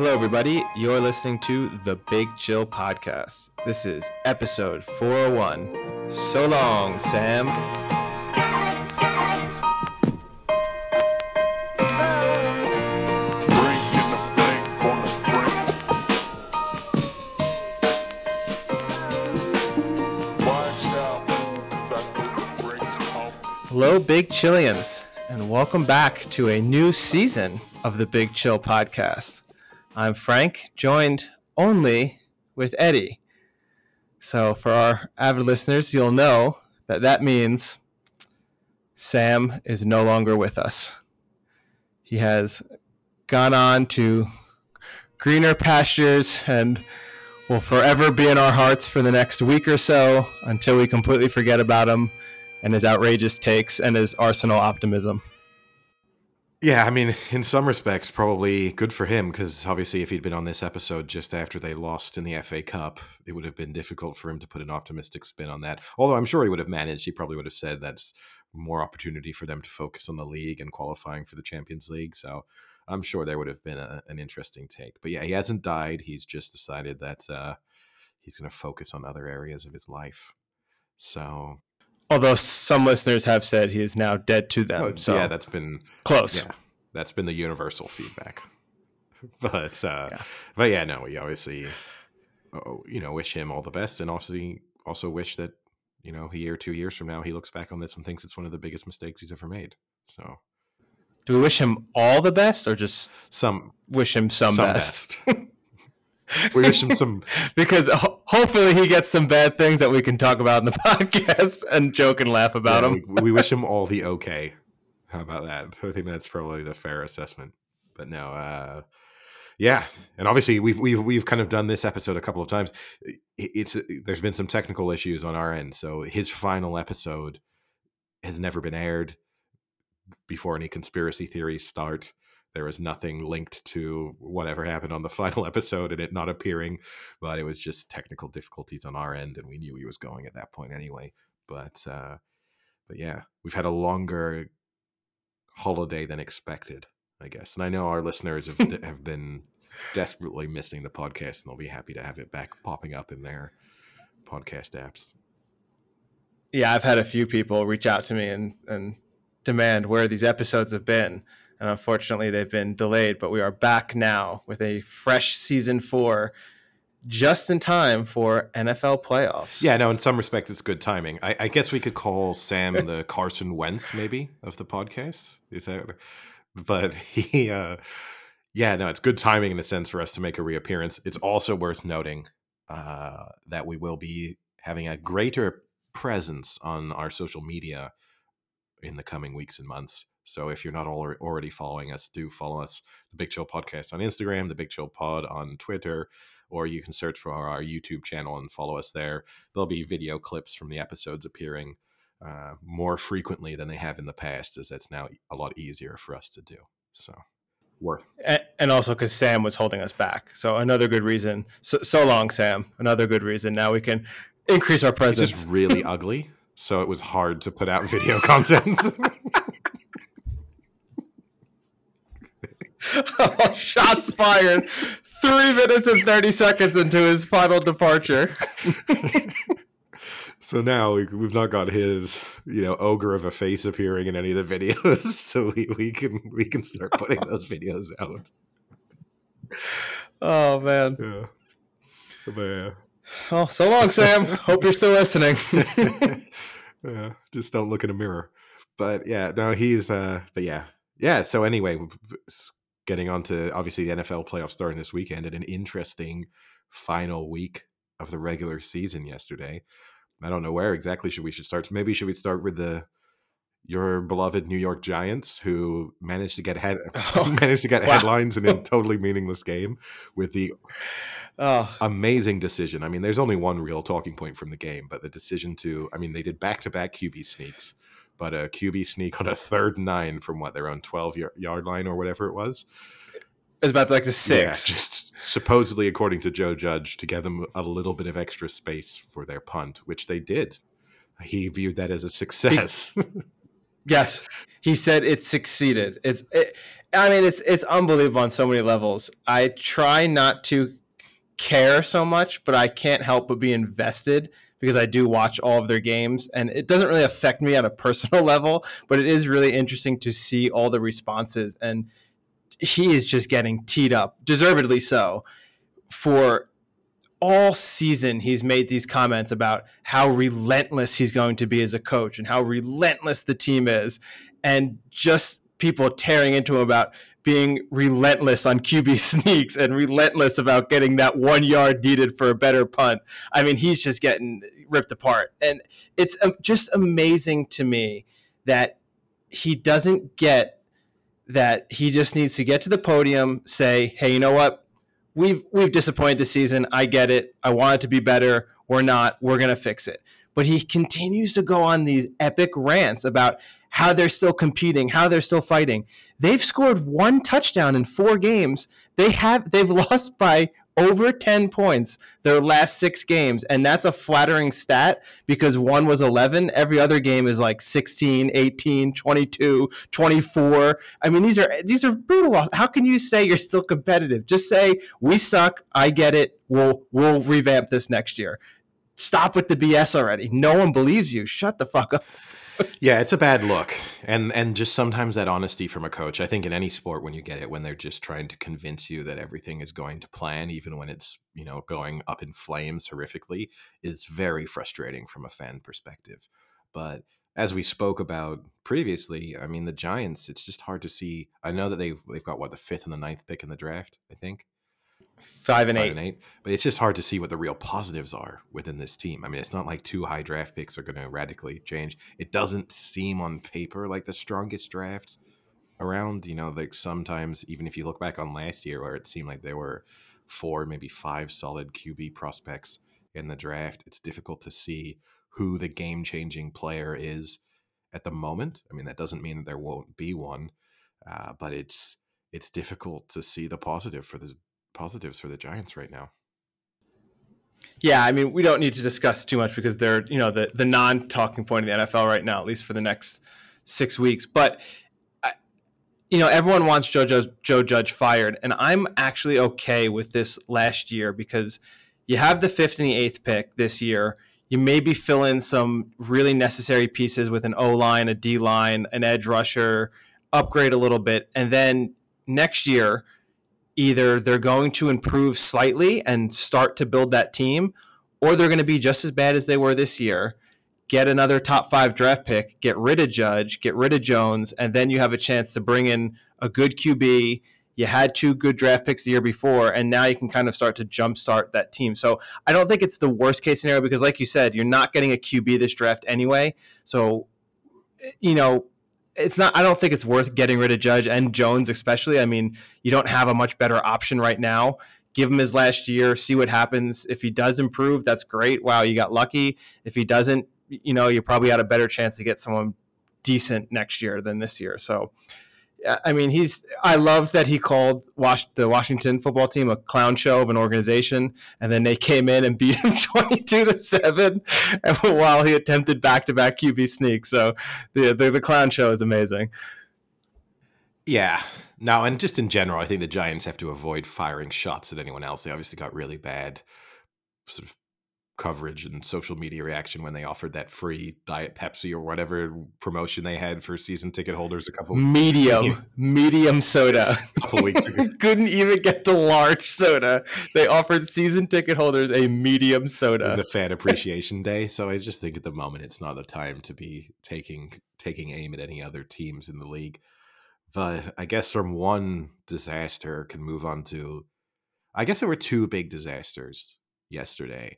Hello, everybody. You're listening to the Big Chill Podcast. This is episode 401. So long, Sam. Hello, Big Chillians, and welcome back to a new season of the Big Chill Podcast. I'm Frank, joined only with Eddie. So, for our avid listeners, you'll know that that means Sam is no longer with us. He has gone on to greener pastures and will forever be in our hearts for the next week or so until we completely forget about him and his outrageous takes and his Arsenal optimism. Yeah, I mean, in some respects, probably good for him because obviously, if he'd been on this episode just after they lost in the FA Cup, it would have been difficult for him to put an optimistic spin on that. Although I'm sure he would have managed. He probably would have said that's more opportunity for them to focus on the league and qualifying for the Champions League. So I'm sure there would have been a, an interesting take. But yeah, he hasn't died. He's just decided that uh, he's going to focus on other areas of his life. So Although some listeners have said he is now dead to them. oh, so yeah, that's been close. yeah, that's been the universal feedback. But uh, Yeah. but yeah, no, we obviously, oh, you know, wish him all the best, and obviously also wish that you know a year, two years from now, he looks back on this and thinks it's one of the biggest mistakes he's ever made. So Do we wish him all the best or just some wish him some, some best? we wish him some. because hopefully he gets some bad things that we can talk about in the podcast and joke and laugh about yeah, him. we, we wish him all the okay. How about that? I think that's probably the fair assessment. But no, uh, yeah, and obviously we've we've we've kind of done this episode a couple of times. It's there's been some technical issues on our end, so his final episode has never been aired before any conspiracy theories start. There was nothing linked to whatever happened on the final episode and it not appearing, but it was just technical difficulties on our end, and we knew he was going at that point anyway. But uh, but yeah, we've had a longer holiday than expected, I guess. And I know our listeners have have been desperately missing the podcast, and they'll be happy to have it back popping up in their podcast apps. Yeah, I've had a few people reach out to me and, and demand where these episodes have been. And unfortunately, they've been delayed, but we are back now with a fresh season four just in time for NFL playoffs. Yeah, no, in some respects, it's good timing. I, I guess we could call Sam the Carson Wentz, maybe, of the podcast. Is that? But he, uh, yeah, no, it's good timing in a sense for us to make a reappearance. It's also worth noting uh, that we will be having a greater presence on our social media in the coming weeks and months. So if you're not al- already following us, do follow us, the Big Chill Podcast on Instagram, the Big Chill Pod on Twitter, or you can search for our YouTube channel and follow us there. There'll be video clips from the episodes appearing uh, more frequently than they have in the past, as that's now a lot easier for us to do. So, worth. A- And also because Sam was holding us back. So another good reason. So, so long, Sam. Another good reason. Now we can increase our It's presence. just really ugly, so it was hard to put out video content. Shots fired. Three minutes and 30 seconds into his final departure. so now we, we've not got his, you know, ogre of a face appearing in any of the videos, so we, we can we can start putting those videos out. Oh, man. Yeah. But, yeah. Oh, so long, Sam. Hope you're still listening. yeah, just don't look in a mirror. But yeah, no, he's uh but yeah. Yeah, so anyway, w- w- s- getting on to obviously the NFL playoffs starting this weekend and an interesting final week of the regular season yesterday. I don't know where exactly should we should start. So maybe should we start with the your beloved New York Giants who managed to get head Oh, managed to get wow. headlines in a totally meaningless game with the oh, amazing decision. I mean, there's only one real talking point from the game, but the decision to, I mean, they did back to back QB sneaks, but a QB sneak on a third nine from what their own 12 yard line or whatever it was. it's about like the Yeah, six. just supposedly, according to Joe Judge, to give them a little bit of extra space for their punt, which they did. He viewed that as a success. Yes, he said it succeeded. It's it, I mean, it's it's unbelievable on so many levels. I try not to care so much, but I can't help but be invested because I do watch all of their games, and it doesn't really affect me on a personal level, but it is really interesting to see all the responses, and he is just getting teed up, deservedly so, for all season he's made these comments about how relentless he's going to be as a coach and how relentless the team is and just people tearing into him about being relentless on QB sneaks and relentless about getting that one yard needed for a better punt. I mean, he's just getting ripped apart. And it's um, just amazing to me that he doesn't get that he just needs to get to the podium, say, hey, you know what? We've we've disappointed this season. I get it. I want it to be better. We're not. We're gonna fix it. But he continues to go on these epic rants about how they're still competing, how they're still fighting. They've scored one touchdown in four games. They have they've lost by over 10 points their last 6 games and that's a flattering stat because one was 11 every other game is like 16 18 22 24 i mean these are these are brutal how can you say you're still competitive? Just say we suck. I get it. We'll we'll revamp this next year. Stop with the bs already. No one believes you. Shut the fuck up yeah, it's a bad look, and and just sometimes that honesty from a coach. I think in any sport, when you get it, when they're just trying to convince you that everything is going to plan, even when it's you know going up in flames horrifically, is very frustrating from a fan perspective. But as we spoke about previously, I mean the Giants. It's just hard to see. I know that they've they've got what the fifth and the ninth pick in the draft. I think five and five eight. and eight. But it's just hard to see what the real positives are within this team. I mean, it's not like two high draft picks are going to radically change. It doesn't seem on paper like the strongest draft around. You know, like sometimes even if you look back on last year, where it seemed like there were four, maybe five solid QB prospects in the draft, it's difficult to see who the game changing player is at the moment. I mean, that doesn't mean that there won't be one, uh, but it's it's difficult to see the positive for the positives for the Giants right now. Yeah, I mean, we don't need to discuss too much because they're, you know, the the non-talking point of the NFL right now, at least for the next six weeks. But, you know, everyone wants Joe, Joe Joe Judge fired, and I'm actually okay with this last year because you have the fifth and the eighth pick this year. You maybe fill in some really necessary pieces with an O line, a D line, an edge rusher, upgrade a little bit, and then next year either they're going to improve slightly and start to build that team, or they're going to be just as bad as they were this year. Get another top five draft pick, get rid of Judge, get rid of Jones, and then you have a chance to bring in a good QB. You had two good draft picks the year before, and now you can kind of start to jumpstart that team. So I don't think it's the worst case scenario because, like you said, you're not getting a QB this draft anyway. So, you know, it's not I don't think it's worth getting rid of Judge and Jones especially. I mean, you don't have a much better option right now. Give him his last year, see what happens. If he does improve, that's great. Wow, you got lucky. If he doesn't, you know, you probably had a better chance to get someone decent next year than this year. So I mean, he's. I loved that he called Wash, the Washington football team a clown show of an organization, and then they came in and beat him twenty-two to seven, while he attempted back-to-back QB sneaks. So the, the the clown show is amazing. Yeah. Now, and just in general, I think the Giants have to avoid firing shots at anyone else. They obviously got really bad sort of coverage and social media reaction when they offered that free diet Pepsi or whatever promotion they had for season ticket holders a couple medium medium soda a couple weeks ago. Couldn't even get the large soda. They offered season ticket holders a medium soda. The fan appreciation day. So I just think at the moment it's not the time to be taking taking aim at any other teams in the league. But I guess from one disaster can move on to I guess there were two big disasters yesterday.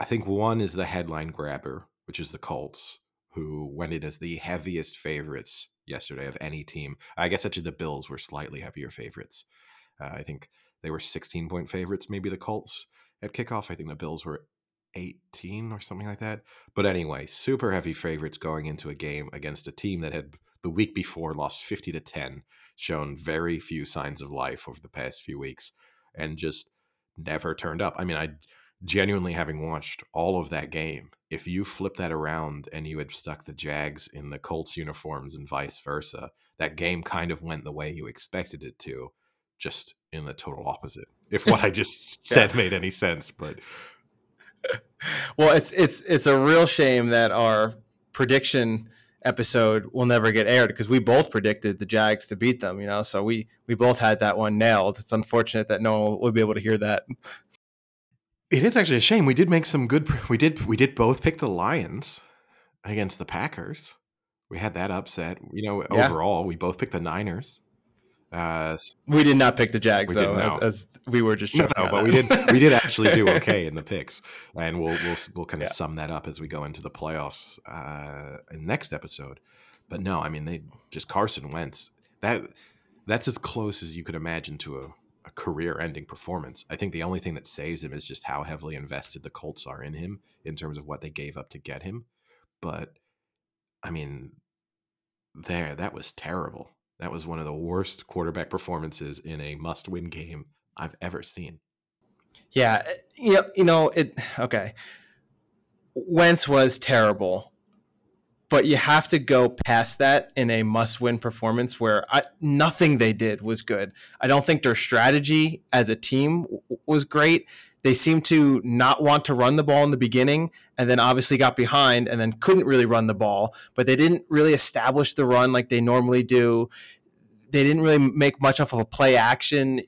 I think one is the headline grabber, which is the Colts, who went in as the heaviest favorites yesterday of any team. I guess actually the Bills were slightly heavier favorites. Uh, I think they were 16 point favorites, maybe the Colts at kickoff. I think the Bills were 18 or something like that. But anyway, super heavy favorites going into a game against a team that had the week before lost 50 to 10, shown very few signs of life over the past few weeks, and just never turned up. I mean, I genuinely having watched all of that game if you flip that around and you had stuck the Jags in the Colts uniforms and vice versa, that game kind of went the way you expected it to, just in the total opposite. If what I just said made any sense, but well, it's it's it's a real shame that our prediction episode will never get aired because we both predicted the Jags to beat them. You know, so we we both had that one nailed. It's unfortunate that no one will be able to hear that. It is actually a shame. We did make some good. We did. We did both pick the Lions against the Packers. We had that upset. You know, Yeah. overall, we both picked the Niners. Uh, We did not pick the Jags though, as, as we were just no, no, but we did. We did actually do okay in the picks, and we'll we'll we'll kind of Yeah. sum that up as we go into the playoffs uh, in next episode. But no, I mean they just Carson Wentz. That that's as close as you could imagine to a, a career-ending performance. I think the only thing that saves him is just how heavily invested the Colts are in him in terms of what they gave up to get him. But I mean, there that was terrible. That was one of the worst quarterback performances in a must-win game I've ever seen. Yeah, eh, you know it. Okay, Wentz was terrible, but you have to go past that in a must-win performance where I, nothing they did was good. I don't think their strategy as a team w- was great. They seemed to not want to run the ball in the beginning, and then obviously got behind, and then couldn't really run the ball. But they didn't really establish the run like they normally do. They didn't really make much off of a play action.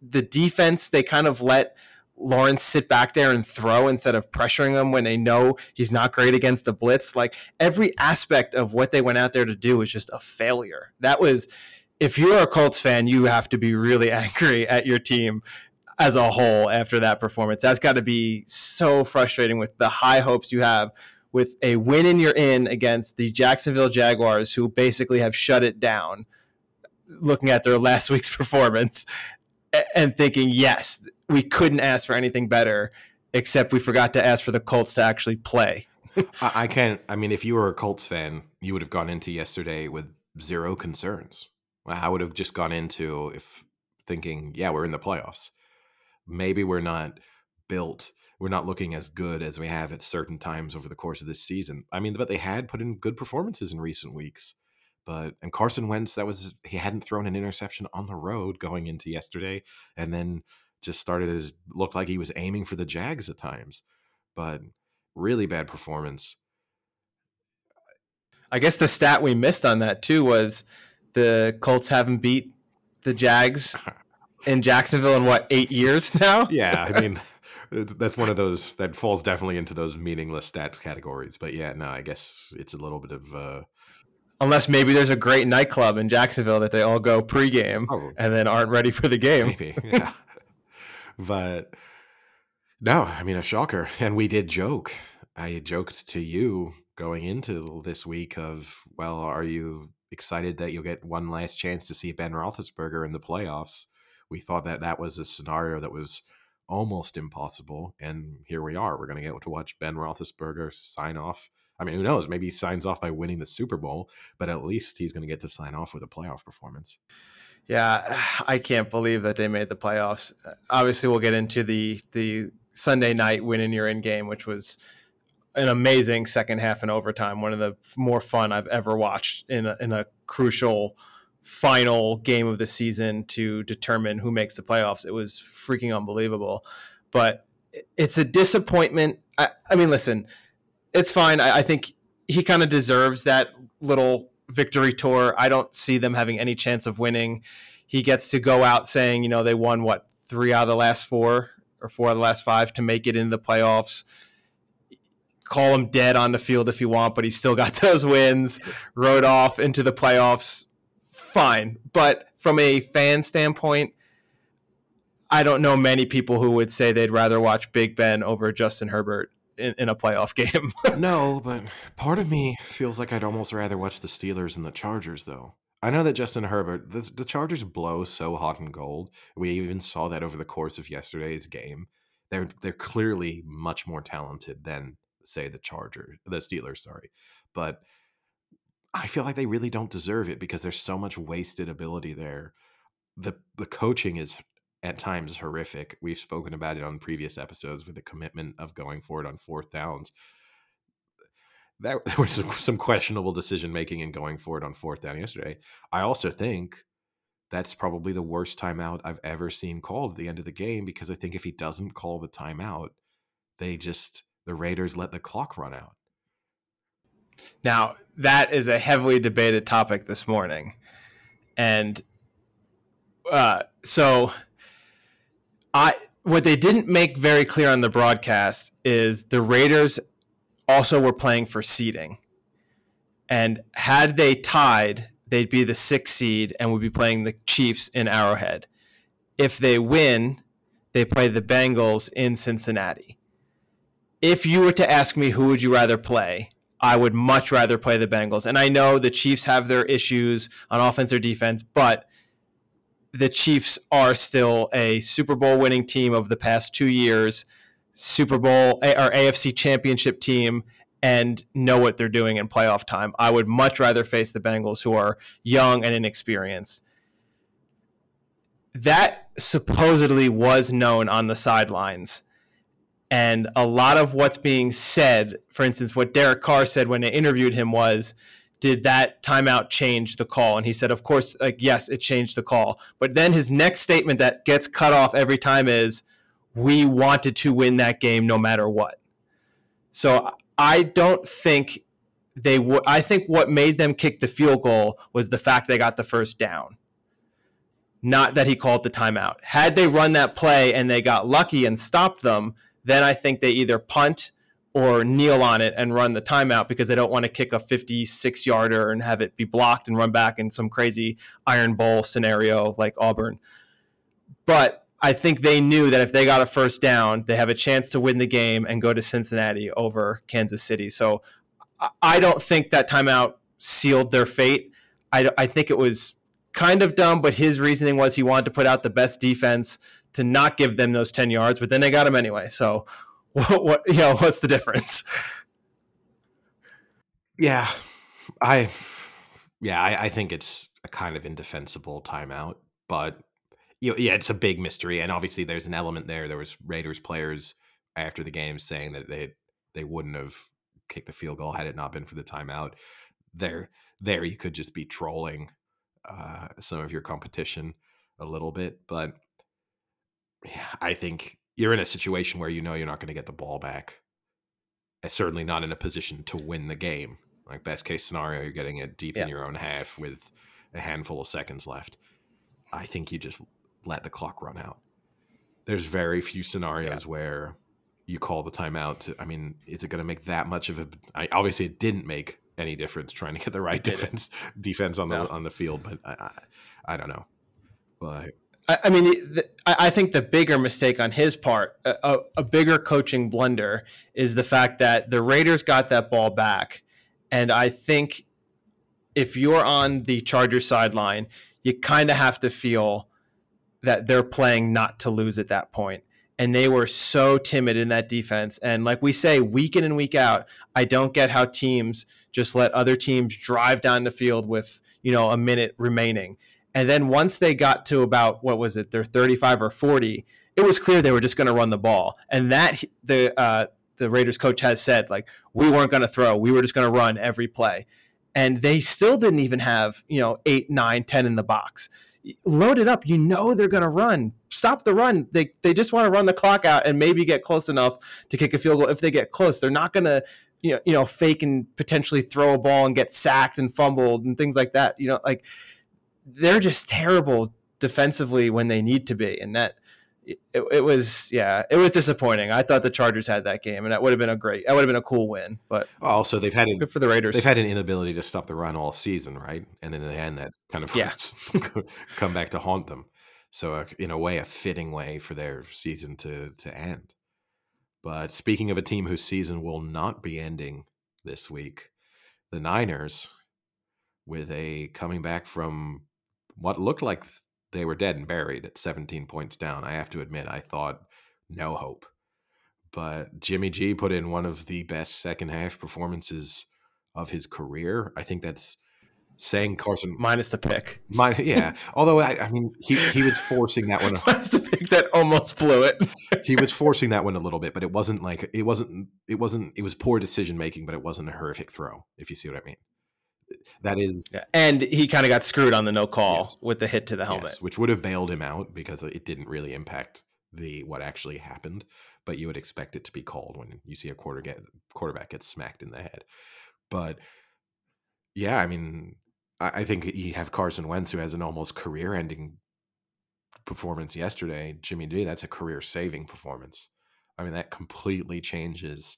The defense they kind of let Lawrence sit back there and throw instead of pressuring him when they know he's not great against the blitz. Like every aspect of what they went out there to do was just a failure. That was, if you're a Colts fan, you have to be really angry at your team as a whole after that performance. That's got to be so frustrating with the high hopes you have with a win in your in against the Jacksonville Jaguars, who basically have shut it down. Looking at their last week's performance and thinking, yes, we couldn't ask for anything better, except we forgot to ask for the Colts to actually play. I, I can't. I mean, if you were a Colts fan, you would have gone into yesterday with zero concerns. I would have just gone into if thinking, yeah, we're in the playoffs. Maybe we're not built. We're not looking as good as we have at certain times over the course of this season. I mean, but they had put in good performances in recent weeks. But and Carson Wentz, that was he hadn't thrown an interception on the road going into yesterday, and then just started as looked like he was aiming for the Jags at times. But really bad performance. I guess the stat we missed on that too was the Colts haven't beat the Jags in Jacksonville in what eight years now. yeah, I mean, that's one of those that falls definitely into those meaningless stats categories. But yeah, no, I guess it's a little bit of uh, Unless maybe there's a great nightclub in Jacksonville that they all go pregame oh, and then aren't ready for the game. maybe, yeah. But no, I mean a shocker, and we did joke. I joked to you going into this week of, well, are you excited that you'll get one last chance to see Ben Roethlisberger in the playoffs? We thought that that was a scenario that was almost impossible, and here we are. We're going to get to watch Ben Roethlisberger sign off. I mean, who knows? Maybe he signs off by winning the Super Bowl, but at least he's going to get to sign off with a playoff performance. Yeah, I can't believe that they made the playoffs. Obviously, we'll get into the the Sunday night win in your end game, which was an amazing second half and overtime. One of the more fun I've ever watched in a, in a crucial final game of the season to determine who makes the playoffs. It was freaking unbelievable, but it's a disappointment. I, I mean, listen, it's fine. I, I think he kind of deserves that little victory tour. I don't see them having any chance of winning. He gets to go out saying, you know, they won what three out of the last four or four out of the last five to make it into the playoffs. Call him dead on the field if you want, but he's still got those wins. Rode off into the playoffs. Fine. But from a fan standpoint, I don't know many people who would say they'd rather watch Big Ben over Justin Herbert in, in a playoff game. no, but part of me feels like I'd almost rather watch the Steelers and the Chargers, though. I know that Justin Herbert, the, the Chargers blow so hot and gold. We even saw that over the course of yesterday's game. They're they're clearly much more talented than say the Chargers, the Steelers, sorry. But I feel like they really don't deserve it because there's so much wasted ability there. The the coaching is at times horrific. We've spoken about it on previous episodes with the commitment of going forward on fourth downs. that there was some, some questionable decision making in going for it on fourth down yesterday. I also think that's probably the worst timeout I've ever seen called at the end of the game because I think if he doesn't call the timeout, they just the Raiders let the clock run out. Now, that is a heavily debated topic this morning. And uh, so I what they didn't make very clear on the broadcast is the Raiders also were playing for seeding. And had they tied, they'd be the sixth seed and would be playing the Chiefs in Arrowhead. If they win, they play the Bengals in Cincinnati. If you were to ask me who would you rather play, I would much rather play the Bengals. And I know the Chiefs have their issues on offense or defense, but the Chiefs are still a Super Bowl winning team of the past two years, Super Bowl or AFC championship team, and know what they're doing in playoff time. I would much rather face the Bengals, who are young and inexperienced. That supposedly was known on the sidelines. And a lot of what's being said, for instance, what Derek Carr said when they interviewed him was, did that timeout change the call? And he said, of course, like, yes, it changed the call. But then his next statement that gets cut off every time is, we wanted to win that game no matter what. So I don't think they would. I think what made them kick the field goal was the fact they got the first down, not that he called the timeout. Had they run that play and they got lucky and stopped them, then I think they either punt or kneel on it and run the timeout because they don't want to kick a 56 yarder and have it be blocked and run back in some crazy iron bowl scenario like Auburn. But I think they knew that if they got a first down, they have a chance to win the game and go to Cincinnati over Kansas City. So I don't think that timeout sealed their fate. I, I think it was kind of dumb, but his reasoning was he wanted to put out the best defense to not give them those 10 yards, but then they got him anyway. So what, what you know, what's the difference? Yeah, I, yeah, I, I think it's a kind of indefensible timeout, but you know, yeah, it's a big mystery, and obviously there's an element there. There was Raiders players after the game saying that they they wouldn't have kicked the field goal had it not been for the timeout. There, there you could just be trolling uh, some of your competition a little bit, but yeah, I think you're in a situation where you know you're not going to get the ball back. And certainly not in a position to win the game. Like best case scenario, you're getting it deep yeah. in your own half with a handful of seconds left. I think you just let the clock run out. There's very few scenarios yeah. where you call the timeout. To, I mean, is it going to make that much of a? I, obviously, it didn't make any difference trying to get the right defense defense on the no. on the field, but I, I, I don't know. But I, mean, the, I think the bigger mistake on his part, a, a, bigger coaching blunder, is the fact that the Raiders got that ball back, and I think if you're on the Chargers sideline, you kind of have to feel that they're playing not to lose at that point. And they were so timid in that defense. And like we say, week in and week out, I don't get how teams just let other teams drive down the field with, you know, a minute remaining. And then once they got to about what was it, their 35 or 40, it was clear they were just going to run the ball. And that the uh, the Raiders coach has said like we weren't going to throw, we were just going to run every play. And they still didn't even have you know eight, nine, ten in the box. Load it up. You know they're going to run. Stop the run. They they just want to run the clock out and maybe get close enough to kick a field goal. If they get close, they're not going to you know, you know, fake and potentially throw a ball and get sacked and fumbled and things like that. You know, like they're just terrible defensively when they need to be, and that it, it, was yeah, it was disappointing. I thought the Chargers had that game, and that would have been a great, that would have been a cool win. But also they've had an, good for the Raiders. They've had an inability to stop the run all season, right? And in the end, that's kind of yeah. come back to haunt them. So uh, in a way, a fitting way for their season to to end. But speaking of a team whose season will not be ending this week, the Niners, with a coming back from what looked like they were dead and buried at 17 points down. I have to admit, I thought no hope. But Jimmy G put in one of the best second half performances of his career. I think that's saying Carson minus the pick. Yeah. Although I, I mean, he he was forcing that one. minus the pick that almost blew it. he was forcing that one a little bit, but it wasn't like it wasn't it wasn't it was poor decision making, but it wasn't a horrific throw. If you see what I mean. That is, yeah. and he kind of got screwed on the no call Yes. with the hit to the helmet. yes, which would have bailed him out because it didn't really impact the what actually happened. But you would expect it to be called when you see a quarter get quarterback get smacked in the head. But yeah, I mean, I, I think you have Carson Wentz who has an almost career-ending performance yesterday. Jimmy G, that's a career-saving performance. I mean, that completely changes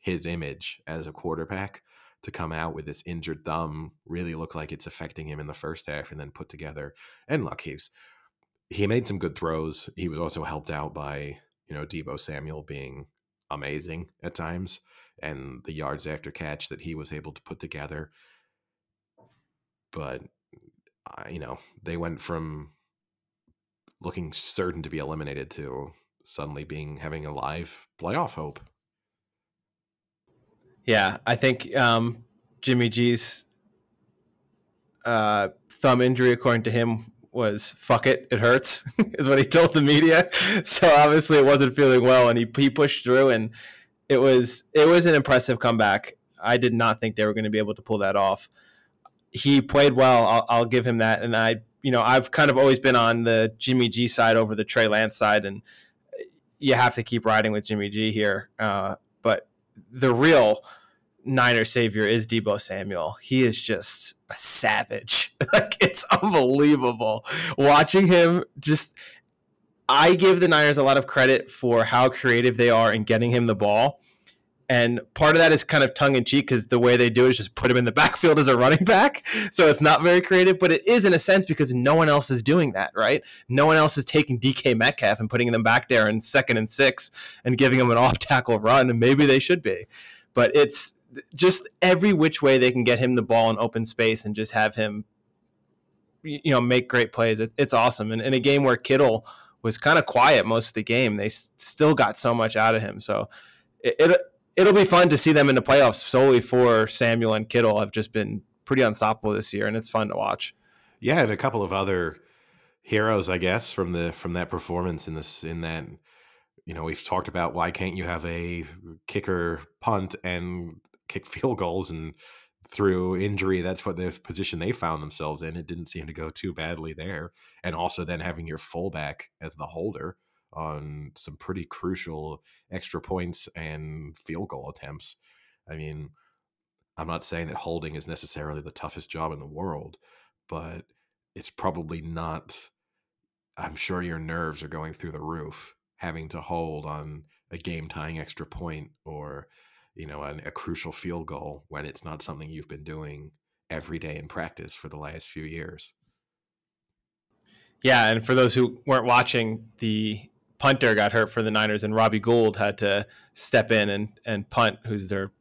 his image as a quarterback to come out with this injured thumb, really look like it's affecting him in the first half, and then put together. And look, he's he made some good throws. He was also helped out by you know Deebo Samuel being amazing at times, and the yards after catch that he was able to put together. But uh, you know they went from looking certain to be eliminated to suddenly being having a live playoff hope. Yeah, I think um, Jimmy G's uh, thumb injury, according to him, was "fuck it, it hurts," is what he told the media. So obviously, it wasn't feeling well, and he he pushed through, and it was it was an impressive comeback. I did not think they were going to be able to pull that off. He played well. I'll, I'll give him that, and I, you know, I've kind of always been on the Jimmy G side over the Trey Lance side, and you have to keep riding with Jimmy G here. Uh, the real Niner savior is Deebo Samuel. He is just a savage. like it's unbelievable watching him just I give the Niners a lot of credit for how creative they are in getting him the ball. And part of that is kind of tongue in cheek because the way they do it is just put him in the backfield as a running back. So it's not very creative, but it is in a sense because no one else is doing that, right? No one else is taking DK Metcalf and putting them back there in second and six and giving them an off tackle run. And maybe they should be. But it's just every which way they can get him the ball in open space and just have him, you know, make great plays. It, it's awesome. And in a game where Kittle was kind of quiet most of the game, they still got so much out of him. So it, it it'll be fun to see them in the playoffs solely for Samuel and Kittle have just been pretty unstoppable this year, and it's fun to watch. Yeah, and a couple of other heroes, I guess, from the from that performance in this in that you know we've talked about why can't you have a kicker punt and kick field goals and through injury that's what the position they found themselves in it didn't seem to go too badly there and also then having your fullback as the holder on some pretty crucial extra points and field goal attempts. I mean i'm not saying that holding is necessarily the toughest job in the world but it's probably not i'm sure your nerves are going through the roof having to hold on a game tying extra point or you know an, a crucial field goal when it's not something you've been doing every day in practice for the last few years. Yeah, and for those who weren't watching, the punter got hurt for the Niners, and Robbie Gould had to step in and and punt, who's their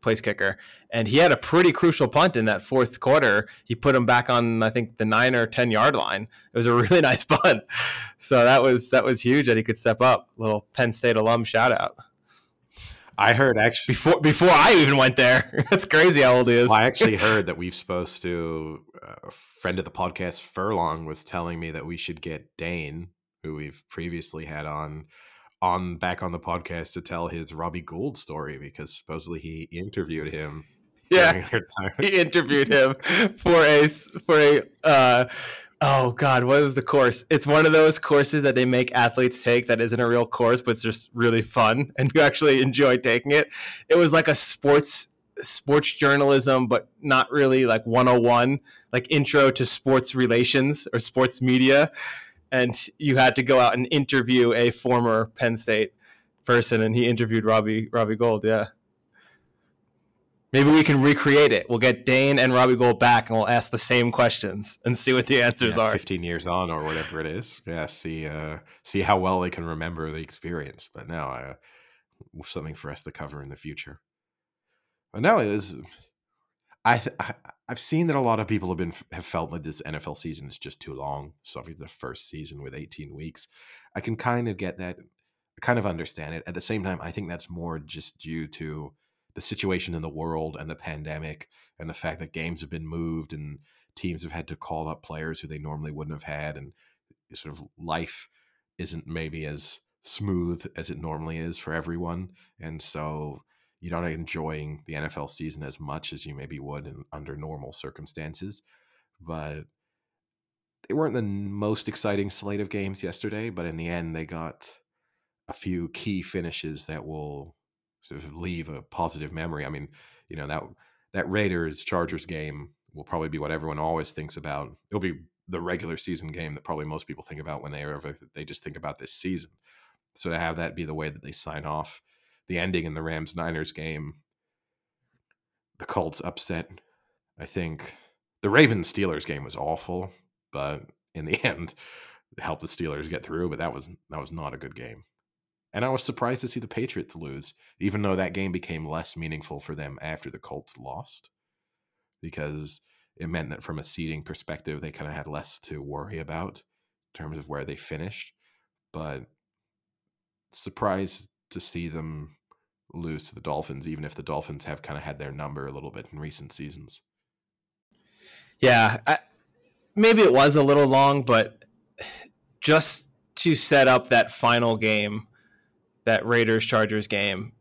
place kicker, and he had a pretty crucial punt in that fourth quarter. He put him back on, I think, the nine or ten yard line. It was a really nice punt, so that was that was huge that he could step up. Little Penn State alum shout out i heard actually before before I even went there. That's crazy how old he is. well, i actually heard that we've supposed to uh, a friend of the podcast furlong was telling me that we should get dane who we've previously had on on back on the podcast to tell his robbie gould story because supposedly he interviewed him yeah. time. He interviewed him for a for a uh, oh god what was the course? It's one of those courses that they make athletes take that isn't a real course but it's just really fun and you actually enjoy taking it. It was like a sports sports journalism but not really like 101 like intro to sports relations or sports media and you had to go out and interview a former penn state person and he interviewed robbie robbie gould yeah Maybe we can recreate it. We'll get Dane and Robbie Gould back, and we'll ask the same questions and see what the answers yeah, are. 15 years on or whatever it is yeah see uh see how well they can remember the experience but now uh something for us to cover in the future but no it was I, I i've seen that a lot of people have been have felt that this nfl season is just too long so it's the first season with 18 weeks. I can kind of get that kind of understand it. At the same time i think that's more just due to the situation in the world and the pandemic and the fact that games have been moved and teams have had to call up players who they normally wouldn't have had and sort of life isn't maybe as smooth as it normally is for everyone. And so you're not enjoying the NFL season as much as you maybe would in under normal circumstances but they weren't the most exciting slate of games yesterday but in the end they got a few key finishes that will sort of leave a positive memory. I mean, you know that that Raiders Chargers game will probably be what everyone always thinks about. It'll be the regular season game that probably most people think about when they ever they just think about this season. So to have that be the way that they sign off the ending in the Rams Niners game, the Colts upset. I think the Ravens Steelers game was awful, but in the end, helped the Steelers get through. But that was that was not a good game. And I was surprised to see the Patriots lose, even though that game became less meaningful for them after the Colts lost, because it meant that from a seeding perspective, they kind of had less to worry about in terms of where they finished. But surprised to see them lose to the Dolphins, even if the Dolphins have kind of had their number a little bit in recent seasons. Yeah, I, maybe it was a little long, but just to set up that final game that Raiders Chargers game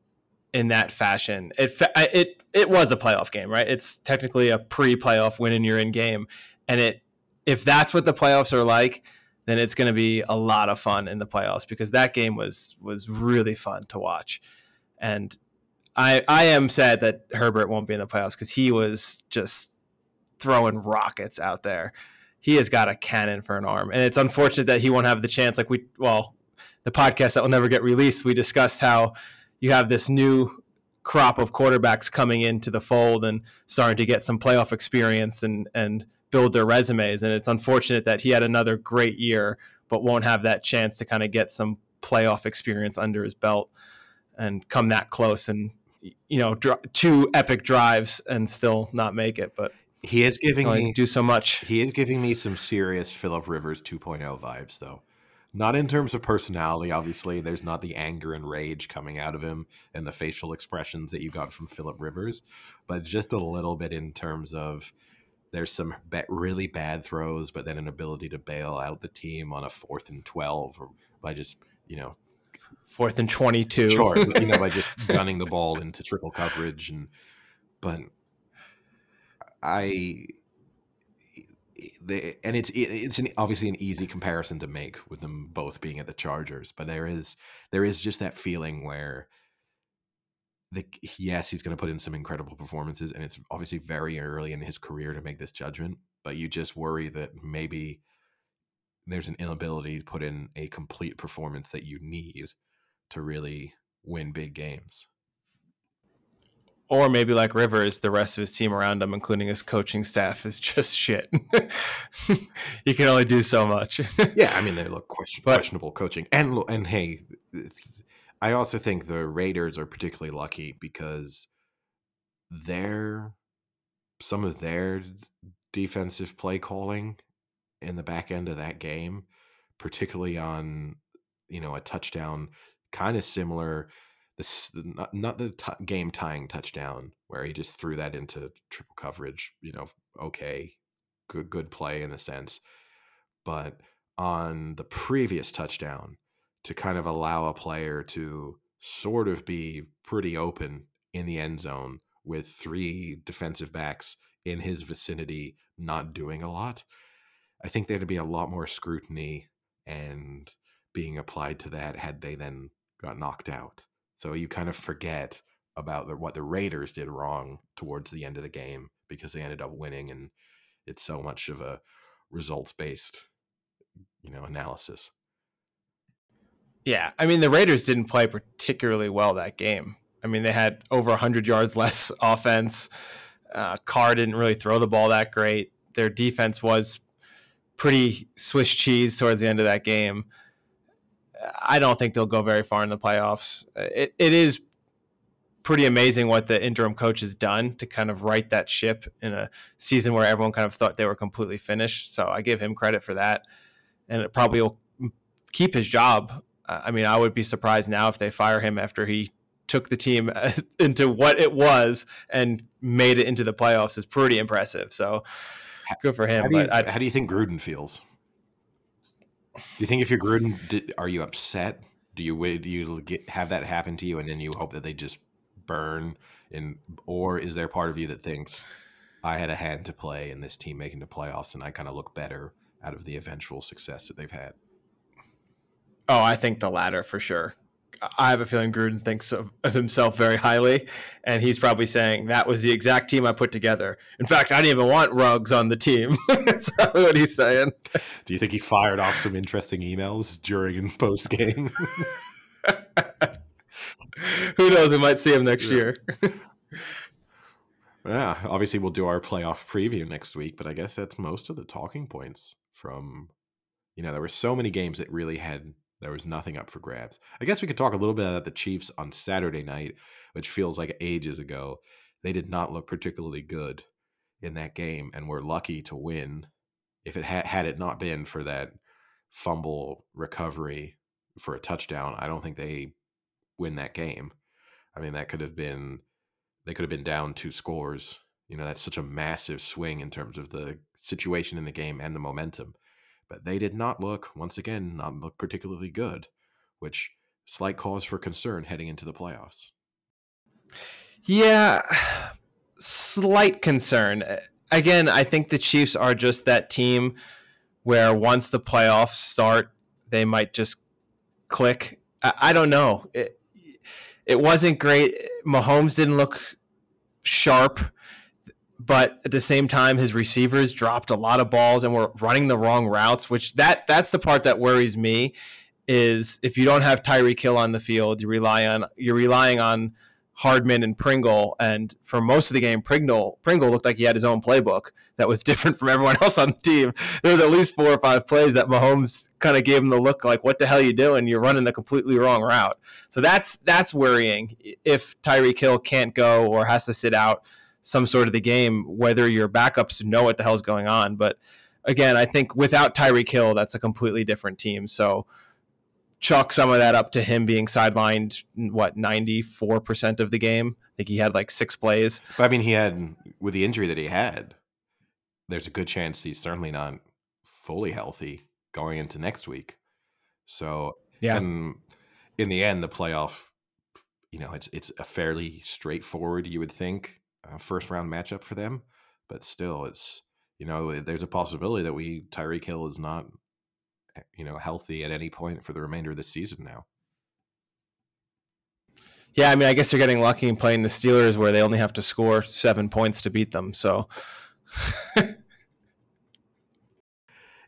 in that fashion. It it it was a playoff game, right? It's technically a pre-playoff win and you're in game, and it if that's what the playoffs are like, then it's going to be a lot of fun in the playoffs because that game was was really fun to watch, and I I am sad that Herbert won't be in the playoffs because he was just throwing rockets out there. He has got a cannon for an arm, and it's unfortunate that he won't have the chance. Like we, well, the podcast that will never get released, we discussed how you have this new crop of quarterbacks coming into the fold and starting to get some playoff experience and and build their resumes. And it's unfortunate that he had another great year, but won't have that chance to kind of get some playoff experience under his belt and come that close and you know dr- two epic drives and still not make it. But he is giving me do so much. He is giving me some serious Philip Rivers 2.0 vibes, though. Not in terms of personality, obviously. There's not the anger and rage coming out of him and the facial expressions that you got from Philip Rivers, but just a little bit in terms of there's some really bad throws, but then an ability to bail out the team on a fourth and 12 or by just, you know, fourth and 22. Sure. you know, by just gunning the ball into triple coverage. And, but I, the, and it's it's an, obviously an easy comparison to make with them both being at the Chargers, but there is there is just that feeling where the yes, he's going to put in some incredible performances, and it's obviously very early in his career to make this judgment. But you just worry that maybe there's an inability to put in a complete performance that you need to really win big games or maybe like Rivers, the rest of his team around him, including his coaching staff, is just shit. you can only do so much. yeah, I mean they look question, but, questionable coaching, and and hey, I also think the Raiders are particularly lucky because their some of their defensive play calling in the back end of that game, particularly on you know a touchdown, kind of similar this not, not the t- game tying touchdown where he just threw that into triple coverage you know okay good good play in a sense. But on the previous touchdown to kind of allow a player to sort of be pretty open in the end zone with three defensive backs in his vicinity not doing a lot i think there'd be a lot more scrutiny and being applied to that had they then got knocked out so you kind of forget about the, what the Raiders did wrong towards the end of the game because they ended up winning, and it's so much of a results based, you know, analysis. Yeah, I mean the Raiders didn't play particularly well that game. I mean they had over 100 yards less offense. Uh, Carr didn't really throw the ball that great. Their defense was pretty Swiss cheese towards the end of that game. I don't think they'll go very far in the playoffs. It, it is pretty amazing what the interim coach has done to kind of right that ship in a season where everyone kind of thought they were completely finished. So I give him credit for that. And it probably will keep his job. Uh, I mean, I would be surprised now if they fire him after he took the team into what it was and made it into the playoffs is pretty impressive. So good for him. How do, you, how do you think Gruden feels? Do you think if you're Gruden, did, are you upset? Do you wait? Do you get have that happen to you, and then you hope that they just burn? And or is there part of you that thinks I had a hand to play in this team making the playoffs, and I kind of look better out of the eventual success that they've had? Oh, I think the latter for sure. I have a feeling Gruden thinks of, of himself very highly, and he's probably saying that was the exact team I put together. In fact, I didn't even want Ruggs on the team. That's what he's saying. Do you think he fired off some interesting emails during and post game? Who knows? We might see him next Yeah. year. yeah, obviously we'll do our playoff preview next week, but I guess that's most of the talking points from. You know, there were so many games that really had there was nothing up for grabs. I guess we could talk a little bit about the Chiefs on Saturday night, which feels like ages ago. They did not look particularly good in that game, and were lucky to win. If it had had it not been for that fumble recovery for a touchdown, I don't think they win that game. I mean, that could have been they could have been down two scores. You know, that's such a massive swing in terms of the situation in the game and the momentum. But they did not look, once again, not look particularly good, which slight cause for concern heading into the playoffs. Yeah, slight concern. Again, I think the Chiefs are just that team where once the playoffs start, they might just click. I, I don't know. It, it wasn't great. Mahomes didn't look sharp, but at the same time, his receivers dropped a lot of balls and were running the wrong routes. Which that that's the part that worries me. Is if you don't have Tyreek Hill on the field, you rely on you're relying on Hardman and Pringle, and for most of the game, Pringle Pringle looked like he had his own playbook that was different from everyone else on the team. There was at least four or five plays that Mahomes kind of gave him the look like, "What the hell you doing? You're running the completely wrong route." So that's that's worrying. If Tyreek Hill can't go or has to sit out some sort of the game, whether your backups know what the hell's going on, but again, I think without Tyreek Hill, that's a completely different team. So chalk some of that up to him being sidelined what 94% of the game i think he had like six plays But I mean, he had, with the injury that he had, there's a good chance he's certainly not fully healthy going into next week. So, yeah and in the end, the playoff, you know, it's it's a fairly straightforward, you would think, uh, first round matchup for them. But still, it's you know, there's a possibility that we Tyreek Hill is not, eh, you know, healthy at any point for the remainder of the season now. yeah i mean i guess they're getting lucky in playing the steelers where they only have to score seven points to beat them so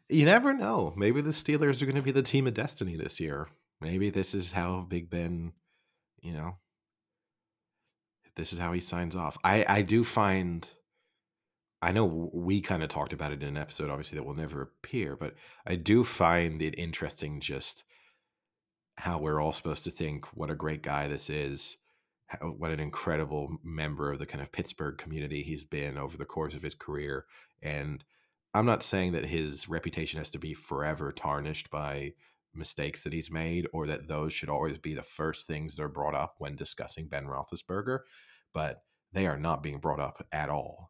You never know. Maybe the Steelers are going to be the team of destiny this year. Maybe this is how Big Ben, you know, this is how he signs off. I I do find I know we kind of talked about it in an episode obviously that will never appear, but I do find it interesting just how we're all supposed to think what a great guy this is. What an incredible member of the kind of Pittsburgh community he's been over the course of his career and I'm not saying that his reputation has to be forever tarnished by mistakes that he's made, or that those should always be the first things that are brought up when discussing Ben Roethlisberger, but they are not being brought up at all.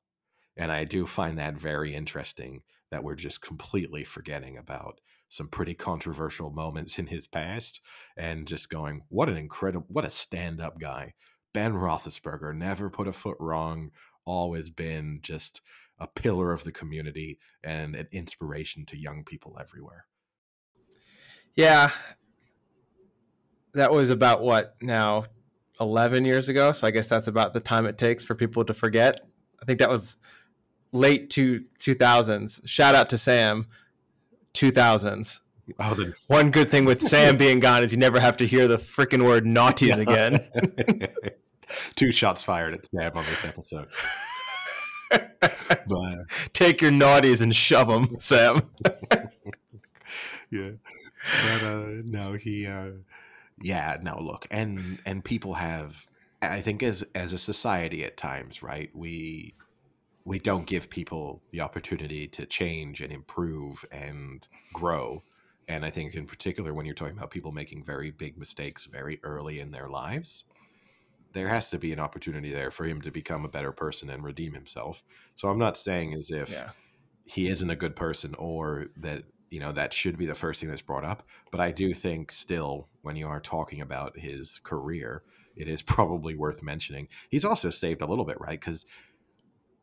And I do find that very interesting that we're just completely forgetting about some pretty controversial moments in his past and just going, what an incredible, what a stand up guy. Ben Roethlisberger never put a foot wrong, always been just a pillar of the community and an inspiration to young people everywhere. yeah that was about what now 11 years ago so i guess that's about the time it takes for people to forget. I think that was late to 2000s shout out to sam. 2000s Oh, the one good thing with sam being gone is you never have to hear the freaking word naughties again. Two shots fired at Sam on this episode. But, take your naughties and shove them sam. Yeah, but uh, no, he, uh, yeah, no, look, and and people have, I think, as as a society at times, right? We we don't give people the opportunity to change and improve and grow. And I think, in particular, when you're talking about people making very big mistakes very early in their lives, there has to be an opportunity there for him to become a better person and redeem himself. So I'm not saying as if Yeah. he isn't a good person or that you know that should be the first thing that's brought up but i do think still when you are talking about his career it is probably worth mentioning. He's also saved a little bit right? Because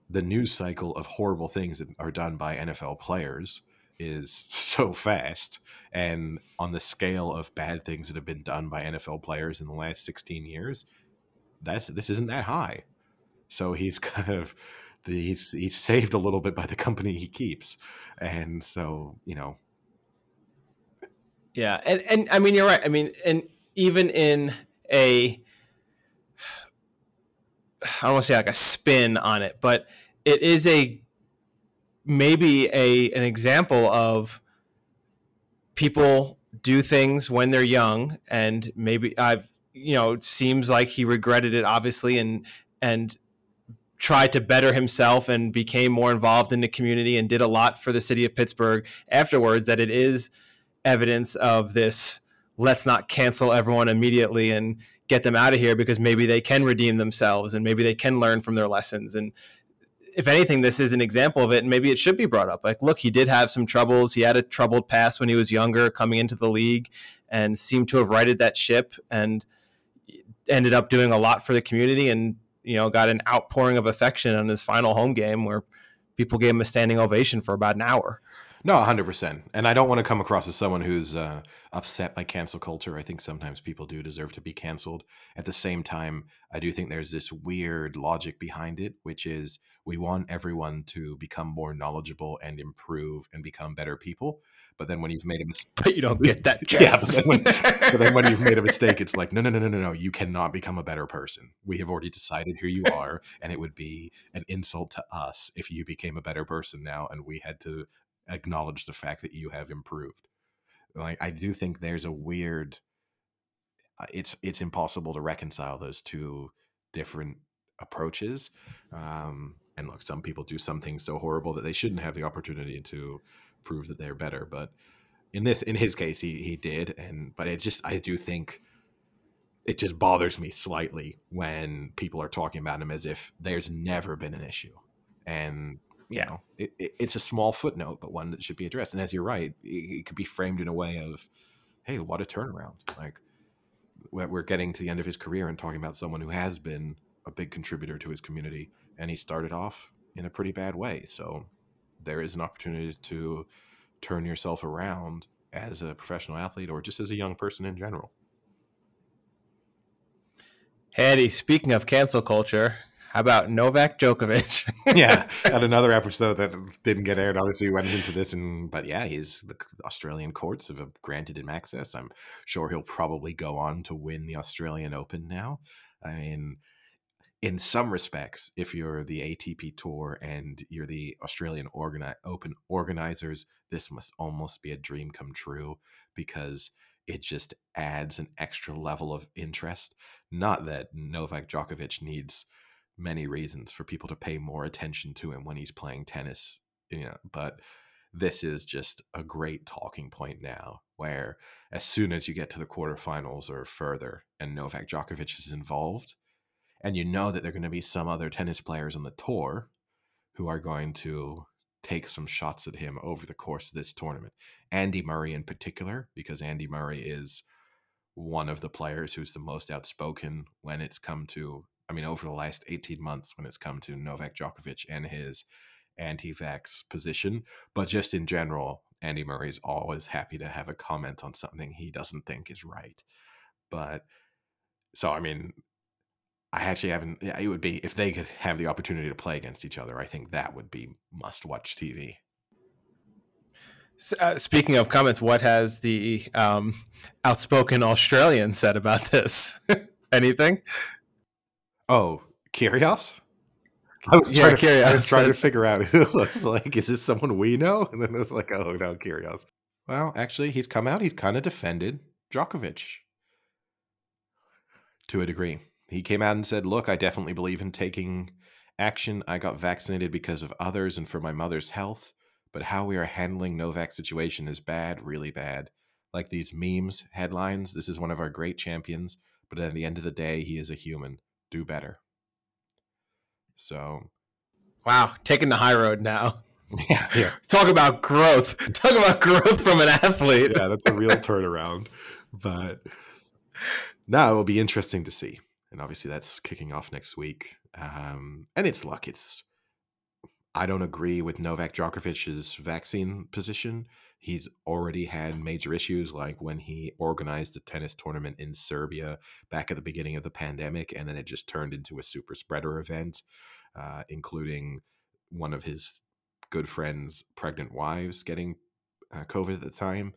the news cycle of horrible things that are done by nfl players is so fast and on the scale of bad things that have been done by nfl players in the last 16 years that's this isn't that high. So he's kind of the, he's he's saved a little bit by the company he keeps, and so you know, Yeah, and and I mean you're right. I mean, and even in a I don't want to say like a spin on it, but it is a maybe a an example of people do things when they're young and maybe I've you know it seems like he regretted it obviously and and tried to better himself and became more involved in the community and did a lot for the city of Pittsburgh afterwards that it is evidence of this let's not cancel everyone immediately and get them out of here because maybe they can redeem themselves and maybe they can learn from their lessons. And if anything this is an example of it and maybe it should be brought up. Like look he did have some troubles. He had a troubled past when he was younger coming into the league and seemed to have righted that ship and ended up doing a lot for the community and you know got an outpouring of affection on his final home game where people gave him a standing ovation for about an hour no, hundred percent. And I don't want to come across as someone who's uh, upset by cancel culture. I think sometimes people do deserve to be canceled. At the same time, I do think there's this weird logic behind it, which is we want everyone to become more knowledgeable and improve and become better people. But then when you've made a mistake, but you don't get that Yeah, but chance then, when, but then when you've made a mistake, it's like, no, no, no, no, no, no. You cannot become a better person. We have already decided who you are, and it would be an insult to us if you became a better person now, and we had to acknowledge the fact that you have improved. Like, I do think there's a weird. uh, It's it's impossible to reconcile those two different approaches. Um, and look, some people do something so horrible that they shouldn't have the opportunity to prove that they're better, but in this in his case he he did and but it just i do think it just bothers me slightly when people are talking about him as if there's never been an issue. And you Yeah. know it, it, it's a small footnote but one that should be addressed. And as you're right it, it could be framed in a way of hey what a turnaround. Like we're getting to the end of his career and talking about someone who has been a big contributor to his community and he started off in a pretty bad way. So there is an opportunity to turn yourself around as a professional athlete or just as a young person in general. Hey, Eddie, speaking of cancel culture, how about Novak Djokovic? yeah, at another episode that didn't get aired, obviously we went into this, and but yeah, he's the Australian courts have uh, granted him access. I'm sure he'll probably go on to win the Australian Open now. I mean, in some respects, if you're the ATP Tour and you're the Australian organi- Open organizers, this must almost be a dream come true because it just adds an extra level of interest. Not that Novak Djokovic needs many reasons for people to pay more attention to him when he's playing tennis, you know, but this is just a great talking point now where as soon as you get to the quarterfinals or further and Novak Djokovic is involved, and you know that there are going to be some other tennis players on the tour who are going to take some shots at him over the course of this tournament. Andy Murray in particular, because Andy Murray is one of the players who's the most outspoken when it's come to, I mean, over the last 18 months, when it's come to Novak Djokovic and his anti vax position. But just in general, Andy Murray's always happy to have a comment on something he doesn't think is right. But so, I mean, I actually haven't. It would be if they could have the opportunity to play against each other. I think that would be must-watch TV. S- uh, speaking of comments, what has the um, outspoken Australian said about this? Anything? Oh, Kyrgios. I was, Yeah, trying to, I was trying to figure out who it was like. Is this someone we know? And then it was like, oh no, Kyrgios. Well, actually, he's come out. He's kind of defended Djokovic to a degree. He came out and said, "Look, I definitely believe in taking action. I got vaccinated because of others and for my mother's health. But how we are handling Novak's situation is bad, really bad. Like these memes headlines. This is one of our great champions, but at the end of the day, he is a human. do better. So, Wow, taking the high road now. yeah, yeah, Talk about growth. Talk about growth from an athlete. yeah, that's a real turnaround. But now it will be interesting to see. And obviously, that's kicking off next week. Um, and it's luck. It's I don't agree with Novak Djokovic's vaccine position. He's already had major issues, like when he organized a tennis tournament in Serbia back at the beginning of the pandemic, and then it just turned into a super spreader event, uh, including one of his good friends' pregnant wives getting uh, COVID at the time.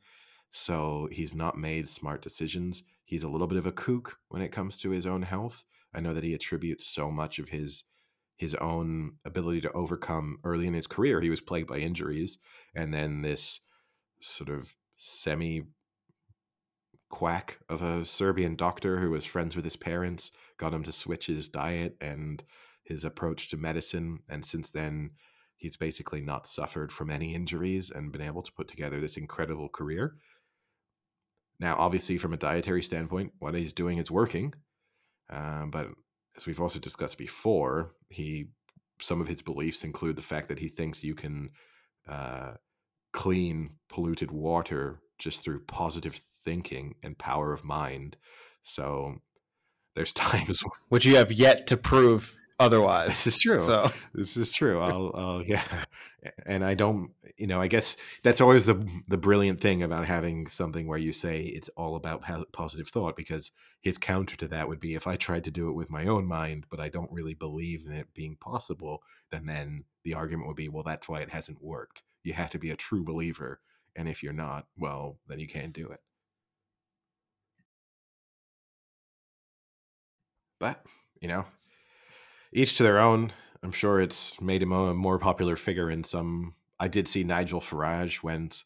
So he's not made smart decisions. He's a little bit of a kook when it comes to his own health. I know that he attributes so much of his his own ability to overcome early in his career. He was plagued by injuries, and then this sort of semi quack of a Serbian doctor who was friends with his parents got him to switch his diet and his approach to medicine. And since then, he's basically not suffered from any injuries and been able to put together this incredible career. Now, obviously, from a dietary standpoint, what he's doing is working. Uh, but as we've also discussed before, he some of his beliefs include the fact that he thinks you can uh, clean polluted water just through positive thinking and power of mind. So there's times Which you have yet to prove otherwise. this is true. So This is true. I'll, I'll, yeah. And I don't, you know, I guess that's always the the brilliant thing about having something where you say it's all about positive thought, because his counter to that would be if I tried to do it with my own mind, but I don't really believe in it being possible, then then the argument would be, well, that's why it hasn't worked. You have to be a true believer, and if you're not, well, then you can't do it. But you know, each to their own. I'm sure it's made him a more popular figure in some. I did see Nigel Farage went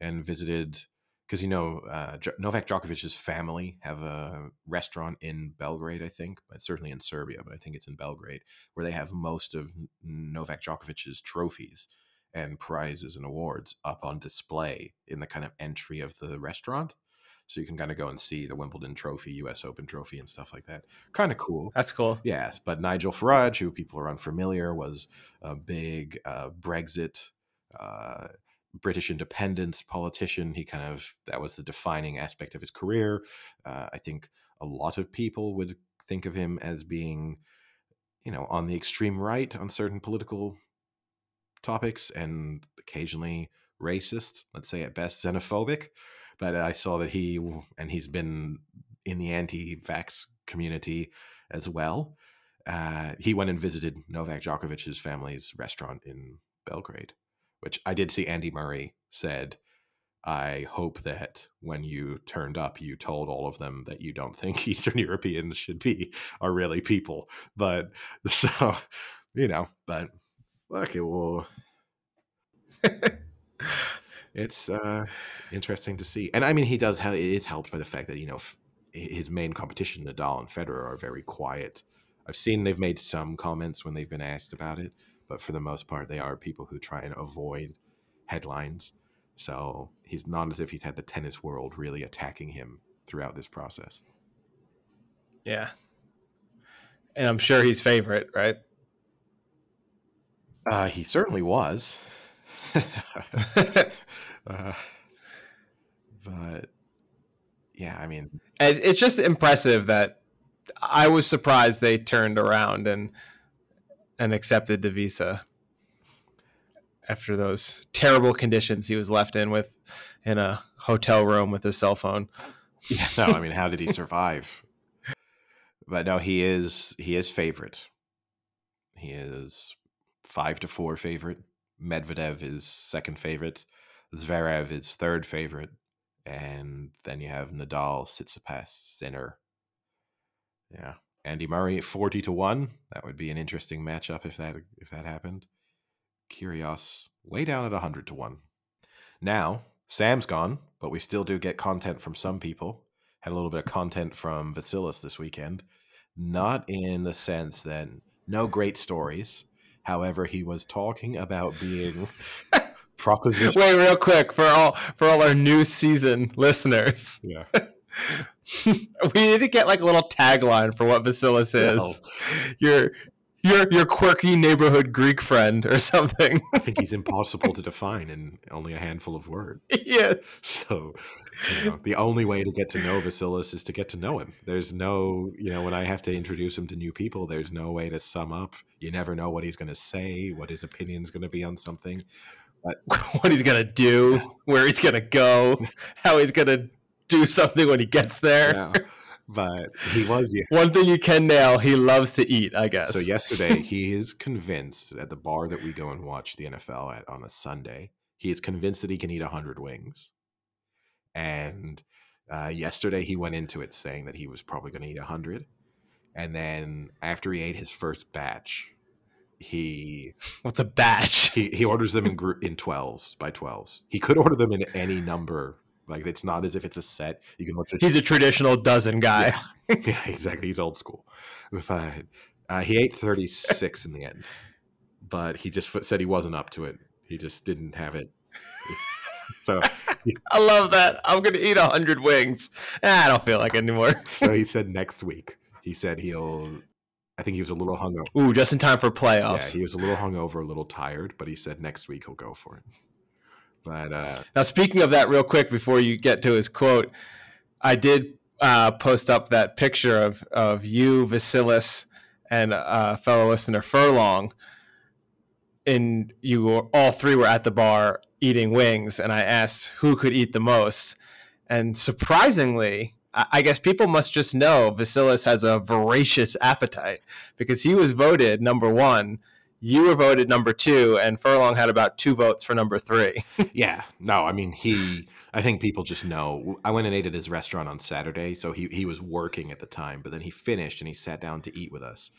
and visited because you know uh, Novak Djokovic's family have a restaurant in Belgrade, I think, but certainly in Serbia, but I think it's in Belgrade where they have most of Novak Djokovic's trophies and prizes and awards up on display in the kind of entry of the restaurant. So you can kind of go and see the Wimbledon Trophy, U.S. Open Trophy, and stuff like that. Kind of cool. that's cool. Yes, but Nigel Farage, who people are unfamiliar, was a big uh, Brexit, uh, British independence politician. He kind of that was the defining aspect of his career. Uh, I think a lot of people would think of him as being, you know, on the extreme right on certain political topics, and occasionally racist. Let's say at best xenophobic. But I saw that he and he's been in the anti-vax community as well uh, he went and visited Novak Djokovic's family's restaurant in Belgrade, which I did see Andy Murray said, I hope that when you turned up, you told all of them that you don't think Eastern Europeans should be are really people. But so, you know, but look, it will. it's uh, interesting to see, and I mean, he does. Have, it is helped by the fact that you know f- his main competition, Nadal and Federer, are very quiet. I've seen they've made some comments when they've been asked about it, but for the most part, they are people who try and avoid headlines. So he's not as if he's had the tennis world really attacking him throughout this process. Yeah. And I'm sure he's favorite, right? Uh, he certainly was. uh, but yeah, I mean, It's just impressive that I was surprised they turned around and and accepted the visa after those terrible conditions he was left in with in a hotel room with his cell phone. yeah, no, I mean, how did he survive? But no, he is he is favorite. He is five to four favorite. Medvedev is second favorite. Zverev is third favorite, and then you have Nadal, Tsitsipas, Sinner. Yeah, Andy Murray forty to one. That would be an interesting matchup if that if that happened. Kyrgios way down at hundred to one. Now Sam's gone, but we still do get content from some people. Had a little bit of content from Vasilis this weekend. Not in the sense that no great stories. However, he was talking about being proposition. Wait, real quick for all for all our new season listeners. Yeah. we need to get like a little tagline for what Vasilis is. No. Your your your quirky neighborhood Greek friend or something. I think he's impossible to define in only a handful of words. yes. So, you know, the only way to get to know Vasilis is to get to know him. There's no, you know, when I have to introduce him to new people, there's no way to sum up. You never know what he's going to say, what his opinion's going to be on something. what he's gonna do, where he's gonna go, how he's gonna do something when he gets there. But he was One thing you can nail, he loves to eat, I guess. So yesterday, he is convinced at the bar that we go and watch the NFL at on a Sunday. He is convinced that he can eat hundred wings, and uh, yesterday he went into it saying that he was probably going to eat hundred, and then after he ate his first batch, he What's a batch? he, he orders them in group in twelves by twelves. He could order them in any number. Like it's not as if it's a set. You can watch. He's a traditional dozen guy. yeah, exactly. He's old school. But uh, he ate 36 in the end, but he just said he wasn't up to it. He just didn't have it. so, I love that. I'm gonna eat a hundred wings. Ah, I don't feel like it anymore. so he said next week. He said he'll. I think he was a little hungover. Ooh, just in time for playoffs. Yeah, he was a little hungover, a little tired, but he said next week he'll go for it. But uh, Now, speaking of that, real quick before you get to his quote, I did uh, post up that picture of of you, Vasilis, and uh, fellow listener Furlong. And you were, all three were at the bar eating wings, and I asked who could eat the most. And surprisingly, I guess people must just know Vasilis has a voracious appetite because he was voted number one. You were voted number two, and Furlong had about two votes for number three. Yeah, no, I mean he. I think people just know. I went and ate at his restaurant on Saturday, so he he was working at the time, but then he finished and he sat down to eat with us.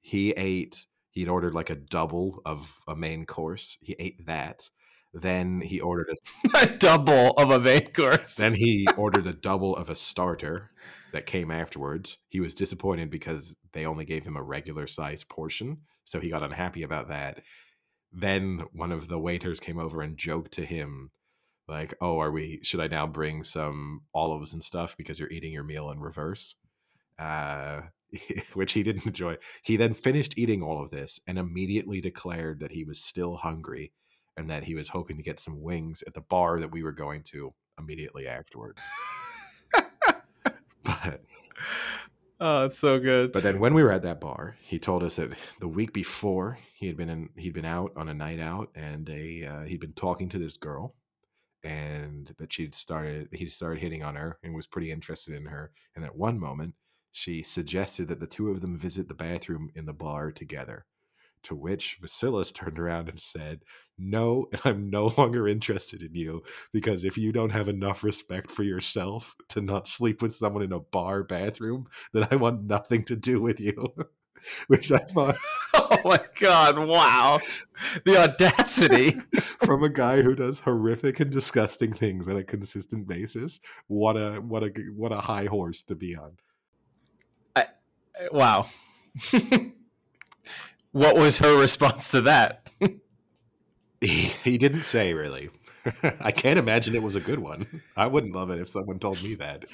He ate. He'd ordered like a double of a main course. He ate that. Then he ordered a. a double of a main course. Then he ordered a double of a starter that came afterwards. He was disappointed because they only gave him a regular size portion, so he got unhappy about that. Then one of the waiters came over and joked to him, like, "Oh, are we? Should I now bring some olives and stuff because you're eating your meal in reverse?" Uh, which he didn't enjoy. He then finished eating all of this and immediately declared that he was still hungry and that he was hoping to get some wings at the bar that we were going to immediately afterwards. but oh, it's so good. but then when we were at that bar, he told us that the week before he had been in, he'd been out on a night out and a uh, he'd been talking to this girl and that she'd started he started hitting on her and was pretty interested in her and at one moment she suggested that the two of them visit the bathroom in the bar together to which Vasilis turned around and said, No, and I'm no longer interested in you because if you don't have enough respect for yourself to not sleep with someone in a bar bathroom, then I want nothing to do with you. which I thought oh my god! Wow, the audacity. from a guy who does horrific and disgusting things on a consistent basis. What a what a what a high horse to be on. Uh, wow. What was her response to that? He, he didn't say really. I can't imagine it was a good one. I wouldn't love it if someone told me that.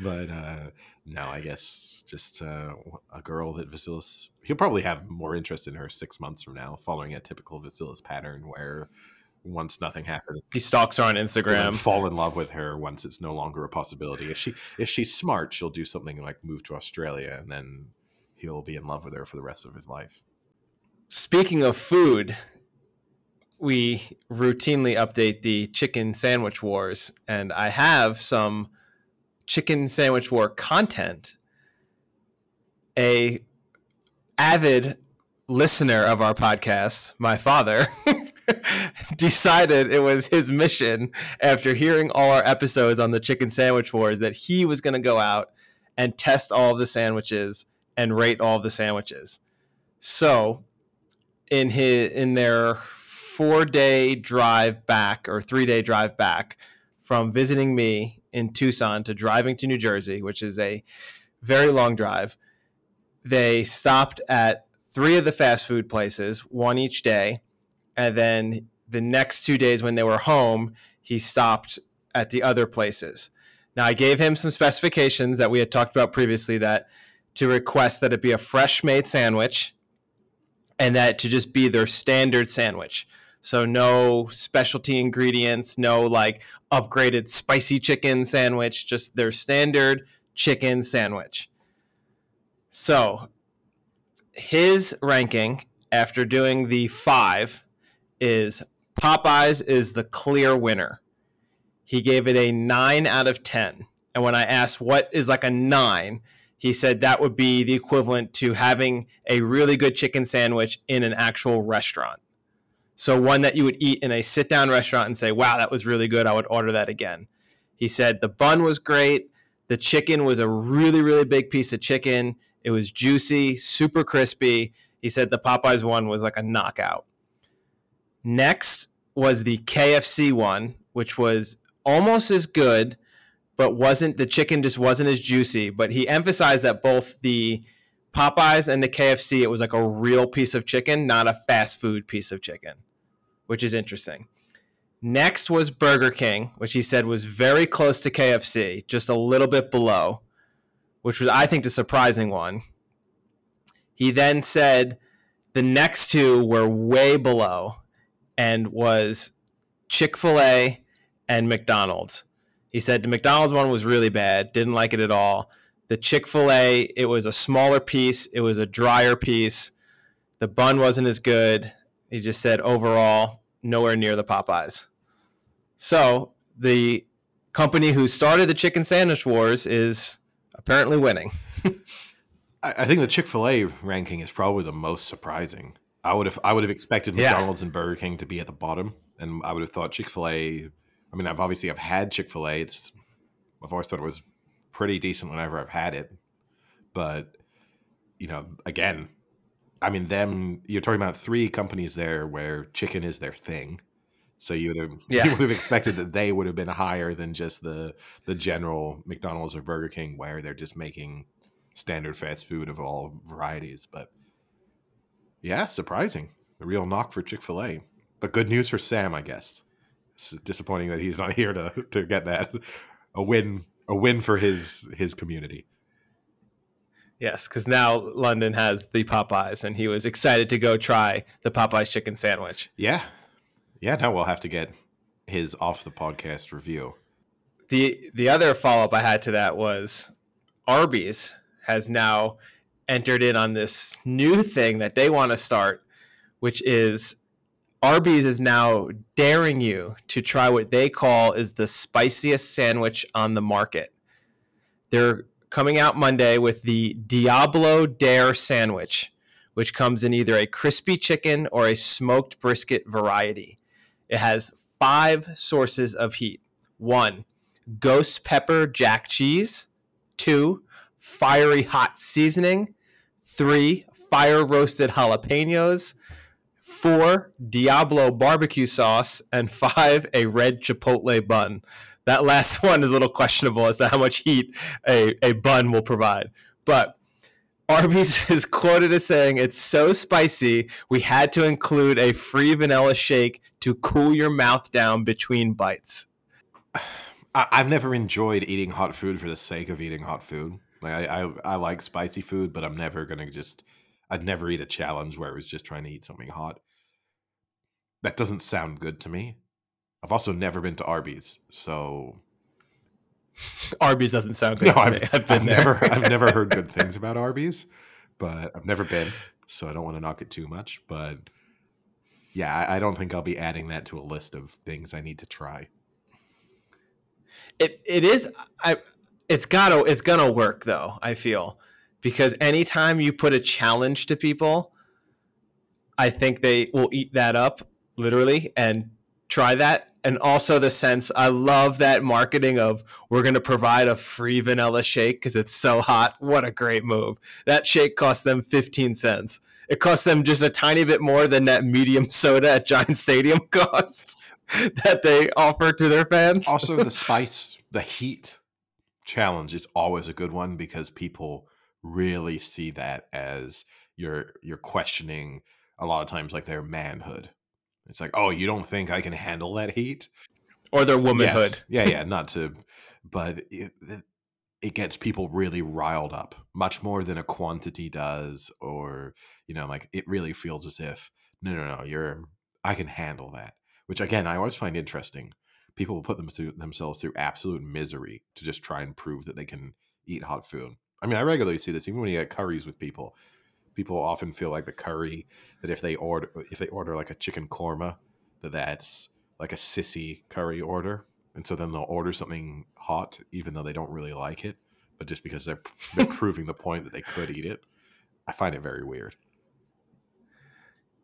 But uh, no, I guess just uh, a girl that Vasilis. He'll probably have more interest in her six months from now, following a typical Vasilis pattern where once nothing happens, He stalks her on Instagram. fall in love with her once it's no longer a possibility. If she if she's smart, she'll do something like move to Australia, and then he'll be in love with her for the rest of his life. Speaking of food, we routinely update the chicken sandwich wars, and I have some chicken sandwich war content. A avid listener of our podcast, my father, decided it was his mission after hearing all our episodes on the chicken sandwich wars that he was going to go out and test all the sandwiches and rate all the sandwiches. So, in his in their four day drive back or three day drive back from visiting me in Tucson to driving to New Jersey, which is a very long drive, they stopped at three of the fast food places, one each day. And then the next two days when they were home, he stopped at the other places. Now I gave him some specifications that we had talked about previously that to request that it be a fresh made sandwich and that to just be their standard sandwich. So no specialty ingredients, no like upgraded spicy chicken sandwich, just their standard chicken sandwich. So his ranking after doing the five is Popeyes is the clear winner. He gave it a nine out of 10. And when I asked what is like a nine, he said that would be the equivalent to having a really good chicken sandwich in an actual restaurant. So one that you would eat in a sit down restaurant and say, wow, that was really good. I would order that again. He said the bun was great. The chicken was a really, really big piece of chicken. It was juicy, super crispy. He said the Popeyes one was like a knockout. Next was the KFC one, which was almost as good, but wasn't the chicken just wasn't as juicy. But he emphasized that both the Popeyes and the KFC, it was like a real piece of chicken, not a fast food piece of chicken, which is interesting. Next was Burger King, which he said was very close to KFC, just a little bit below, which was, I think, the surprising one. He then said the next two were way below and was Chick fil A and McDonald's. He said the McDonald's one was really bad, didn't like it at all. The Chick fil A, it was a smaller piece, it was a drier piece. The bun wasn't as good. He just said overall, nowhere near the Popeyes. So the company who started the chicken sandwich wars is apparently winning. I, think the Chick Fil A ranking is probably the most surprising. I would have I would have expected Yeah. McDonald's and Burger King to be at the bottom, and I would have thought Chick Fil A. I mean, I've obviously I've had Chick Fil A. It's I've always thought it was pretty decent whenever I've had it, but you know, again, I mean, them. You're talking about three companies there where chicken is their thing. So you would have Yeah. you would have expected that they would have been higher than just the the general McDonald's or Burger King, where they're just making standard fast food of all varieties. But yeah, surprising. A real knock for Chick Fil A, but good news for Sam, I guess. It's disappointing that he's not here to to get that a win a win for his his community. Yes, because now London has the Popeyes, and he was excited to go try the Popeyes chicken sandwich. Yeah, yeah. Now we'll have to get his off the podcast review. the The other follow up I had to that was Arby's has now entered in on this new thing that they want to start, which is Arby's is now daring you to try what they call is the spiciest sandwich on the market. They're coming out Monday with the Diablo Dare sandwich, which comes in either a crispy chicken or a smoked brisket variety. It has five sources of heat. One, ghost pepper jack cheese. Two, fiery hot seasoning. Three, fire roasted jalapenos. Four, Diablo barbecue sauce. And five, a red chipotle bun. That last one is a little questionable as to how much heat a, a bun will provide. But Arby's is quoted as saying it's so spicy, we had to include a free vanilla shake to cool your mouth down between bites. I've never enjoyed eating hot food for the sake of eating hot food. Like I, I, I like spicy food, but I'm never gonna just. I'd never eat a challenge where I was just trying to eat something hot. That doesn't sound good to me. I've also never been to Arby's, so Arby's doesn't sound good no, to I've. I've been I've never, I've never heard good things about Arby's, but I've never been, so I don't want to knock it too much. But yeah, I, I don't think I'll be adding that to a list of things I need to try. It it is I it's gotta it's gonna work though, I feel. Because anytime you put a challenge to people, I think they will eat that up, literally, and try that. And also the sense I love that marketing of we're gonna provide a free vanilla shake because it's so hot. What a great move. That shake cost them 15 cents. It costs them just a tiny bit more than that medium soda at Giant Stadium costs that they offer to their fans. also the spice the heat challenge is always a good one because people really see that as you're you're questioning a lot of times like their manhood it's like oh you don't think i can handle that heat or their womanhood. Yes. yeah yeah not to but it, it, gets people really riled up much more than a quantity does, or you know, like it really feels as if no, no, no, you're I can handle that. Which again, I always find interesting. People will put them through themselves through absolute misery to just try and prove that they can eat hot food. I mean, I regularly see this even when you get curries with people. People often feel like the curry that if they order if they order like a chicken korma, that that's like a sissy curry order, and so then they'll order something hot even though they don't really like it, but just because they're, they're proving the point that they could eat it. I find it very weird.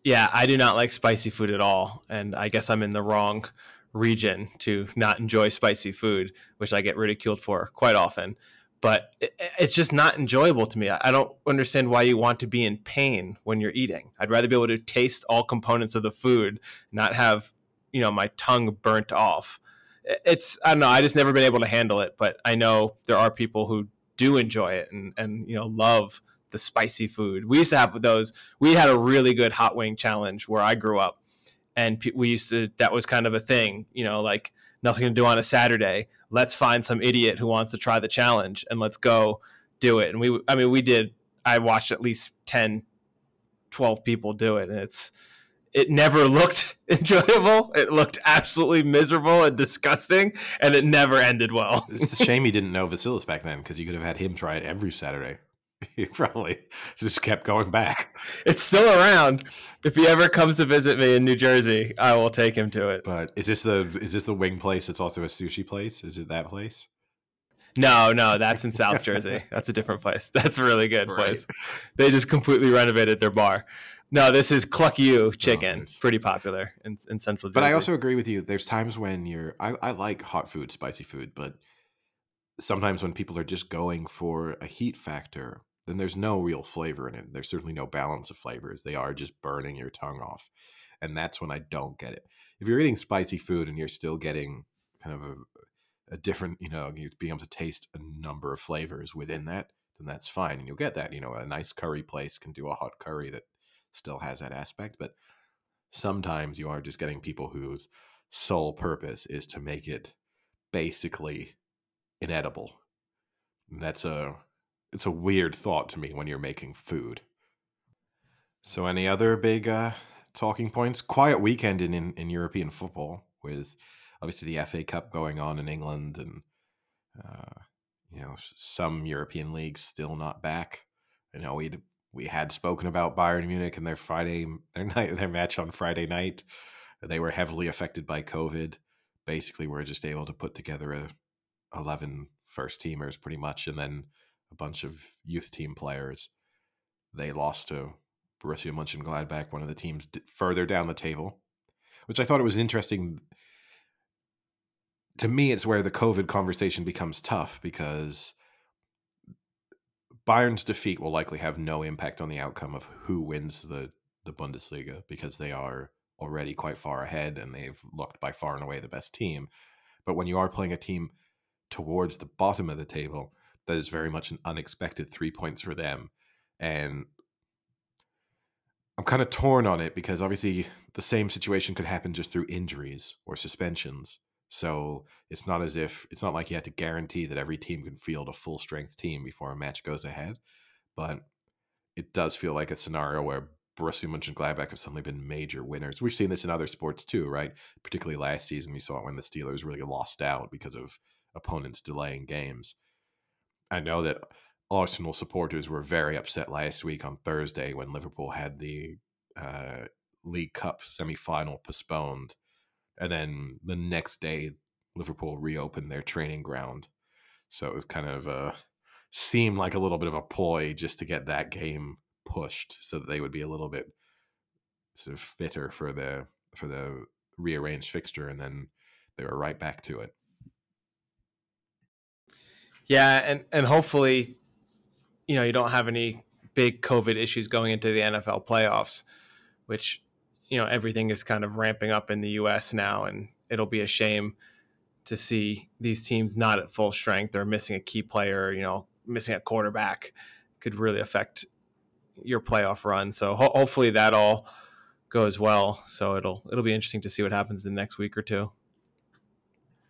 Yeah, I do not like spicy food at all, and I guess I'm in the wrong region to not enjoy spicy food, which I get ridiculed for quite often. But it, it's just not enjoyable to me. I don't understand why you want to be in pain when you're eating. I'd rather be able to taste all components of the food, not have you know my tongue burnt off. It's I don't know. I just never been able to handle it, but I know there are people who do enjoy it and and you know love the spicy food. We used to have those. We had a really good hot wing challenge where I grew up, and we used to. That was kind of a thing, you know, like nothing to do on a Saturday. Let's find some idiot who wants to try the challenge and let's go do it. And we, I mean, we did. I watched at least 10, 12 people do it, and it's. It never looked enjoyable. It looked absolutely miserable and disgusting, and it never ended well. it's a shame you didn't know Vasilis back then because you could have had him try it every Saturday. he probably just kept going back. It's still around. If he ever comes to visit me in New Jersey, I will take him to it. But is this the is this the wing place? It's also a sushi place. Is it that place? No, no, that's in South Jersey. That's a different place. That's a really good right. place. They just completely renovated their bar. No, this is Cluck You oh, Chicken. Oh, nice. Pretty popular in, in Central Jersey. But I also agree with you. There's times when you're I, I like hot food, spicy food, but sometimes when people are just going for a heat factor then there's no real flavor in it. There's certainly no balance of flavors. They are just burning your tongue off. And that's when I don't get it. If you're eating spicy food and you're still getting kind of a, a different, you know, you being able to taste a number of flavors within that, then that's fine. And you'll get that. You know, a nice curry place can do a hot curry that still has that aspect. But sometimes you are just getting people whose sole purpose is to make it basically inedible. That's a it's a weird thought to me when you're making food. So, any other big uh, talking points? Quiet weekend in, in, in European football with obviously the FA Cup going on in England and uh, you know some European leagues still not back. You know we we had spoken about Bayern Munich and their Friday their night their match on Friday night. They were heavily affected by COVID. Basically, we're just able to put together a 11 first teamers pretty much, and then a bunch of youth team players. They lost to Borussia Mönchengladbach, one of the teams further down the table, which I thought it was interesting. To me, it's where the COVID conversation becomes tough because Bayern's defeat will likely have no impact on the outcome of who wins the, the Bundesliga because they are already quite far ahead and they've looked by far and away the best team. But when you are playing a team towards the bottom of the table, that is very much an unexpected three points for them. And I'm kind of torn on it because obviously the same situation could happen just through injuries or suspensions. So it's not as if it's not like you had to guarantee that every team can field a full strength team before a match goes ahead. But it does feel like a scenario where Borussia Mönchengladbach have suddenly been major winners. We've seen this in other sports too, right? Particularly last season, we saw it when the Steelers really lost out because of opponents delaying games. I know that Arsenal supporters were very upset last week on Thursday when Liverpool had the uh, League Cup semi final postponed. And then the next day, Liverpool reopened their training ground. So it was kind of uh, seemed like a little bit of a ploy just to get that game pushed so that they would be a little bit sort of fitter for the for the rearranged fixture and then they were right back to it. Yeah, and and hopefully, you know, you don't have any big COVID issues going into the NFL playoffs, which you know everything is kind of ramping up in the U.S. now, and it'll be a shame to see these teams not at full strength or missing a key player, you know, missing a quarterback could really affect your playoff run. So ho- hopefully that all goes well. So it'll it'll be interesting to see what happens the next week or two.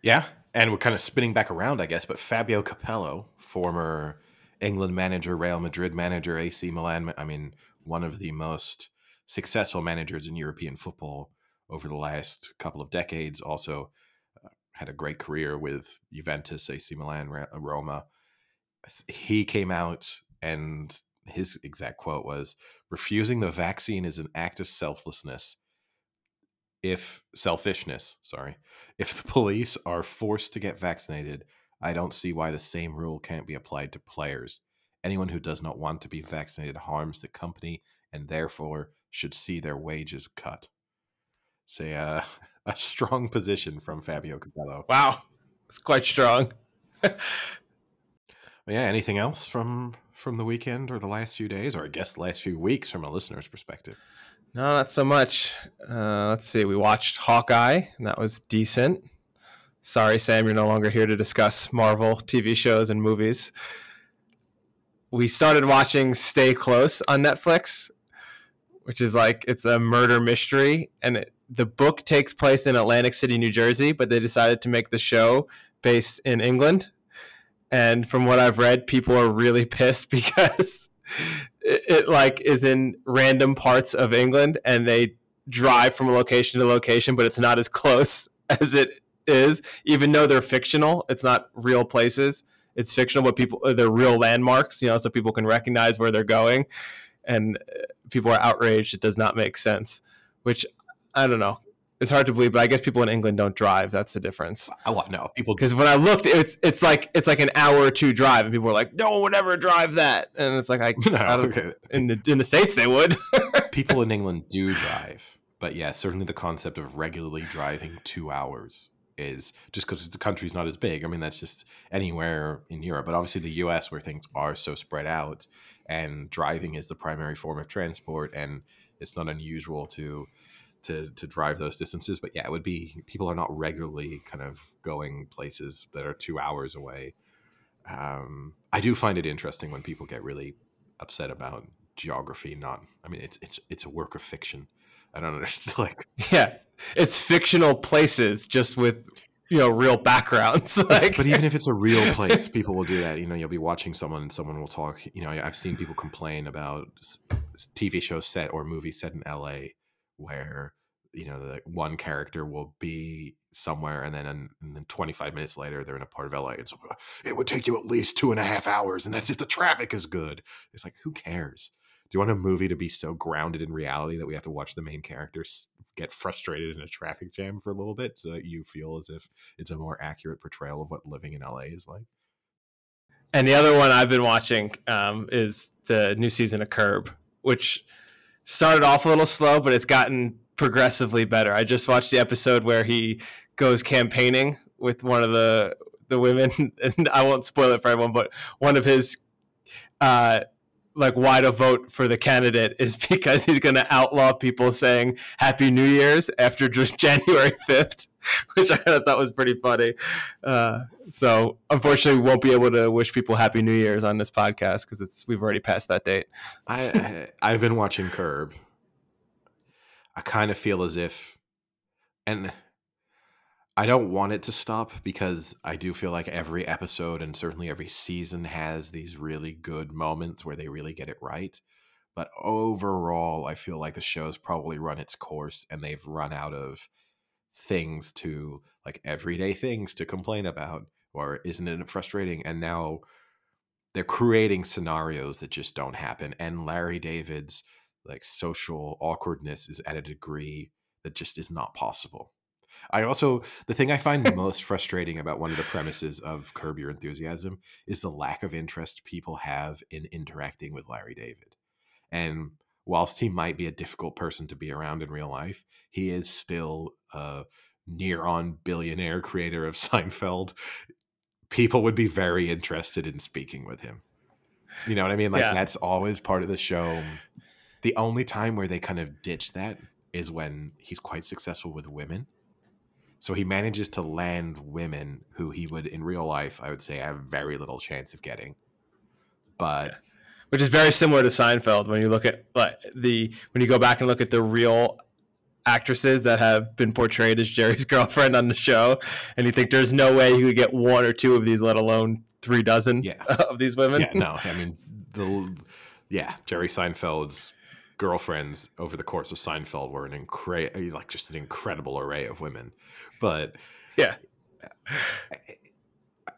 Yeah, and we're kind of spinning back around, I guess. But Fabio Capello, former England manager, Real Madrid manager, AC Milan. I mean, one of the most successful managers in European football over the last couple of decades. Also, uh, had a great career with Juventus, AC Milan, Roma. He came out and his exact quote was refusing the vaccine is an act of selflessness if selfishness sorry if the police are forced to get vaccinated i don't see why the same rule can't be applied to players anyone who does not want to be vaccinated harms the company and therefore should see their wages cut. Say uh, a strong position from Fabio Capello. Wow, it's quite strong. yeah. Anything else from from the weekend or the last few days, or I guess the last few weeks from a listener's perspective? No, not so much. Uh, let's see. We watched Hawkeye, and that was decent. Sorry, Sam, you're no longer here to discuss Marvel TV shows and movies. We started watching Stay Close on Netflix, which is like it's a murder mystery, and it, the book takes place in Atlantic City, New Jersey, but they decided to make the show based in England. And from what I've read, people are really pissed because it, like is in random parts of England, and they drive from location to location, but it's not as close as it is, even though they're fictional. It's not real places. It's fictional, but people uh, they're real landmarks, you know, so people can recognize where they're going. And uh, people are outraged. It does not make sense. Which I don't know. It's hard to believe, but I guess people in England don't drive. That's the difference. I want no people because when I looked, it's it's like it's like an hour or two drive, and people were like, "No one would ever drive that," and it's like I, no, I okay. in the in the states they would. people in England do drive, but yeah, certainly the concept of regularly driving two hours is just because the country's not as big. I mean, that's just anywhere in Europe, but obviously the U.S. where things are so spread out, and driving is the primary form of transport and it's not unusual to to to drive those distances but yeah it would be people are not regularly kind of going places that are two hours away. Um, i do find it interesting when people get really upset about geography not i mean it's it's it's a work of fiction. I don't understand like yeah it's fictional places just with you know real backgrounds like but even if it's a real place people will do that. You know you'll be watching someone and someone will talk you know i've seen people complain about tv shows set or movies set in la where you know the one character will be somewhere and then and then 25 minutes later they're in a part of la and so it would take you at least two and a half hours and that's if the traffic is good it's like who cares do you want a movie to be so grounded in reality that we have to watch the main characters get frustrated in a traffic jam for a little bit so that you feel as if it's a more accurate portrayal of what living in LA is like? And the other one I've been watching um, is the new season of Curb, which started off a little slow, but it's gotten progressively better. I just watched the episode where he goes campaigning with one of the the women, and I won't spoil it for everyone, but one of his uh, like why to vote for the candidate is because he's going to outlaw people saying Happy New Year's after January fifth, which I thought was pretty funny. Uh, so unfortunately, we won't be able to wish people Happy New Year's on this podcast because it's we've already passed that date. I I've been watching Curb. I kind of feel as if, and I don't want it to stop because I do feel like every episode and certainly every season has these really good moments where they really get it right. But overall, I feel like the show's probably run its course and they've run out of things to like everyday things to complain about or isn't it frustrating? And now they're creating scenarios that just don't happen. And Larry David's like social awkwardness is at a degree that just is not possible I also the thing I find most frustrating about one of the premises of Curb Your Enthusiasm is the lack of interest people have in interacting with Larry David. And whilst he might be a difficult person to be around in real life, he is still a near on billionaire creator of Seinfeld. People would be very interested in speaking with him. You know what I mean? Like yeah. that's always part of the show. The only time where they kind of ditch that is when he's quite successful with women so he manages to land women who he would in real life, I would say, have very little chance of getting. But yeah. which is very similar to Seinfeld when you look at like the when you go back and look at the real actresses that have been portrayed as Jerry's girlfriend on the show, and you think there's no way he could get one or two of these, let alone three dozen Yeah. of these women. Yeah, no, I mean the yeah, Jerry Seinfeld's girlfriends over the course of Seinfeld were an incredible, eh, like just an incredible array of women, but Yeah.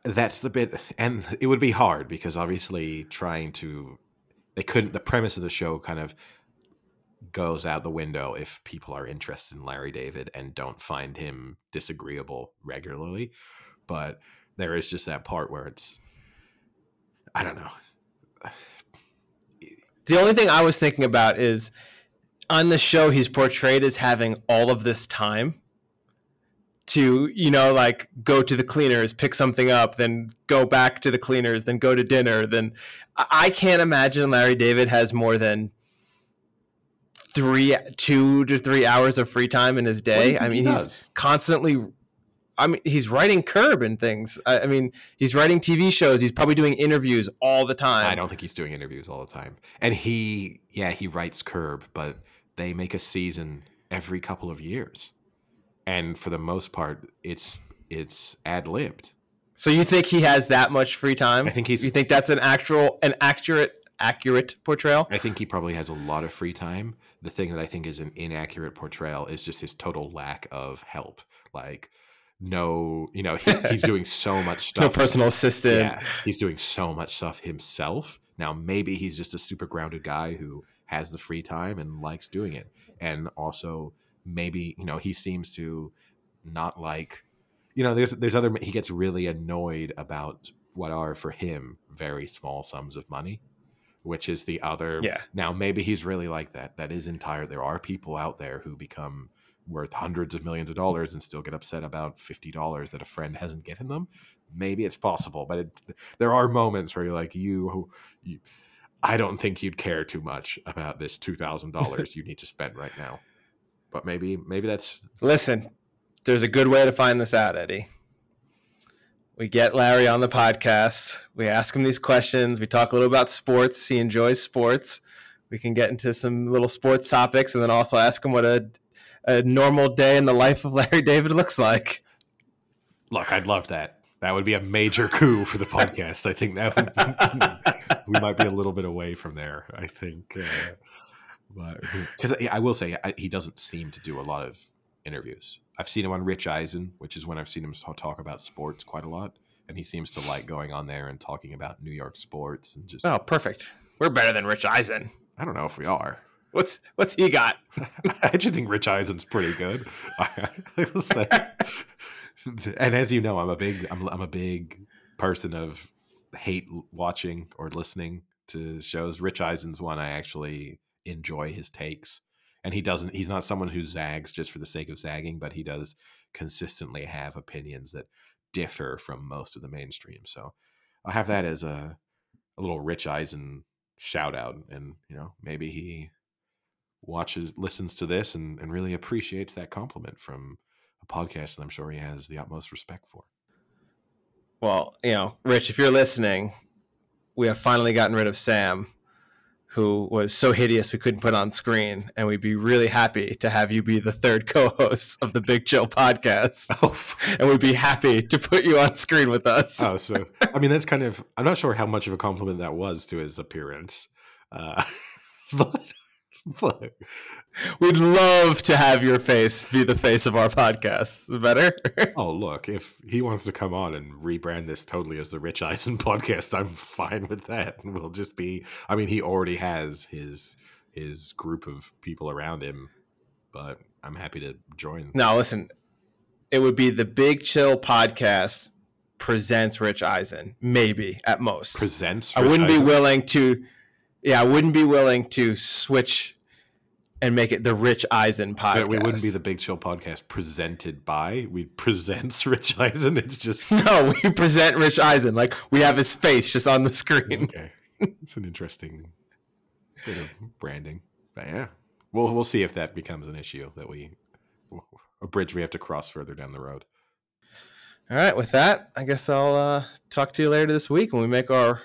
that's the bit, and it would be hard because obviously trying to they couldn't. The premise of the show kind of goes out the window if people are interested in Larry David and don't find him disagreeable regularly, but there is just that part where it's I don't know. The only thing I was thinking about is on the show, he's portrayed as having all of this time to, you know, like go to the cleaners, pick something up, then go back to the cleaners, then go to dinner. Then I can't imagine Larry David has more than three, two to three hours of free time in his What do you day. I he mean, he's constantly. I mean, he's writing Curb and things. I, I mean, he's writing TV shows. He's probably doing interviews all the time. I don't think he's doing interviews all the time. And he, yeah, he writes Curb, but they make a season every couple of years, and for the most part, it's it's ad libbed. So you think he has that much free time? I think he's- You think that's an actual, an accurate, accurate portrayal? I think he probably has a lot of free time. The thing that I think is an inaccurate portrayal is just his total lack of help. Like, no, you know, he, he's doing so much stuff. No personal assistant. Yeah, he's doing so much stuff himself. Now, maybe he's just a super grounded guy who has the free time and likes doing it. And also, maybe, you know, he seems to not like, you know, there's, there's other, he gets really annoyed about what are for him very small sums of money, which is the other. Yeah. Now, maybe he's really like that. That is entire. There are people out there who become worth hundreds of millions of dollars and still get upset about $50 that a friend hasn't given them maybe it's possible but it, there are moments where you're like you, you i don't think you'd care too much about this $2000 you need to spend right now but maybe maybe that's Listen, there's a good way to find this out, Eddie. We get Larry on the podcast. We ask him these questions. We talk a little about sports. He enjoys sports. We can get into some little sports topics and then also ask him what a, a normal day in the life of Larry David looks like. look i'd love that that would be a major coup for the podcast i think that would, we might be a little bit away from there i think uh, but because i will say I, he doesn't seem to do a lot of interviews i've seen him on rich eisen which is when i've seen him talk about sports quite a lot and he seems to like going on there and talking about new york sports and just Oh, perfect. We're better than Rich Eisen. i don't know if we are What's what's he got? I actually think Rich Eisen's pretty good. I, I will say, and as you know, I'm a big I'm, I'm a big person of hate watching or listening to shows. Rich Eisen's one I actually enjoy his takes, and he doesn't. He's not someone who zags just for the sake of zagging, but he does consistently have opinions that differ from most of the mainstream. So I'll have that as a a little Rich Eisen shout out, and you know maybe he watches listens to this and, and really appreciates that compliment from a podcast that I'm sure he has the utmost respect for. Well, you know, Rich, if you're listening, we have finally gotten rid of Sam, who was so hideous we couldn't put on screen, and we'd be really happy to have you be the third co-host of the Big Chill podcast, Oh, and we'd be happy to put you on screen with us. oh so I mean that's kind of I'm not sure how much of a compliment that was to his appearance. Uh, but but We'd love to have your face be the face of our podcast. Better? oh look, if he wants to come on and rebrand this totally as the Rich Eisen podcast, I'm fine with that. And we'll just be I mean he already has his his group of people around him, but I'm happy to join. no, listen. It would be the Big Chill podcast presents Rich Eisen, maybe at most. Presents I wouldn't Eisen. be willing to. Yeah, I wouldn't be willing to switch and make it the Rich Eisen podcast. But we wouldn't be the Big Chill podcast presented by. We presents Rich Eisen. It's just No, we present Rich Eisen like we have his face just on the screen. okay. It's an interesting bit of branding, but yeah, we'll we'll see if that becomes an issue that we a bridge we have to cross further down the road. All right, with that, I guess I'll uh, talk to you later this week when we make our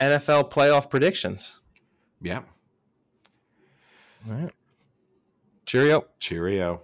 NFL playoff predictions. Yeah, All right. Cheerio. Cheerio.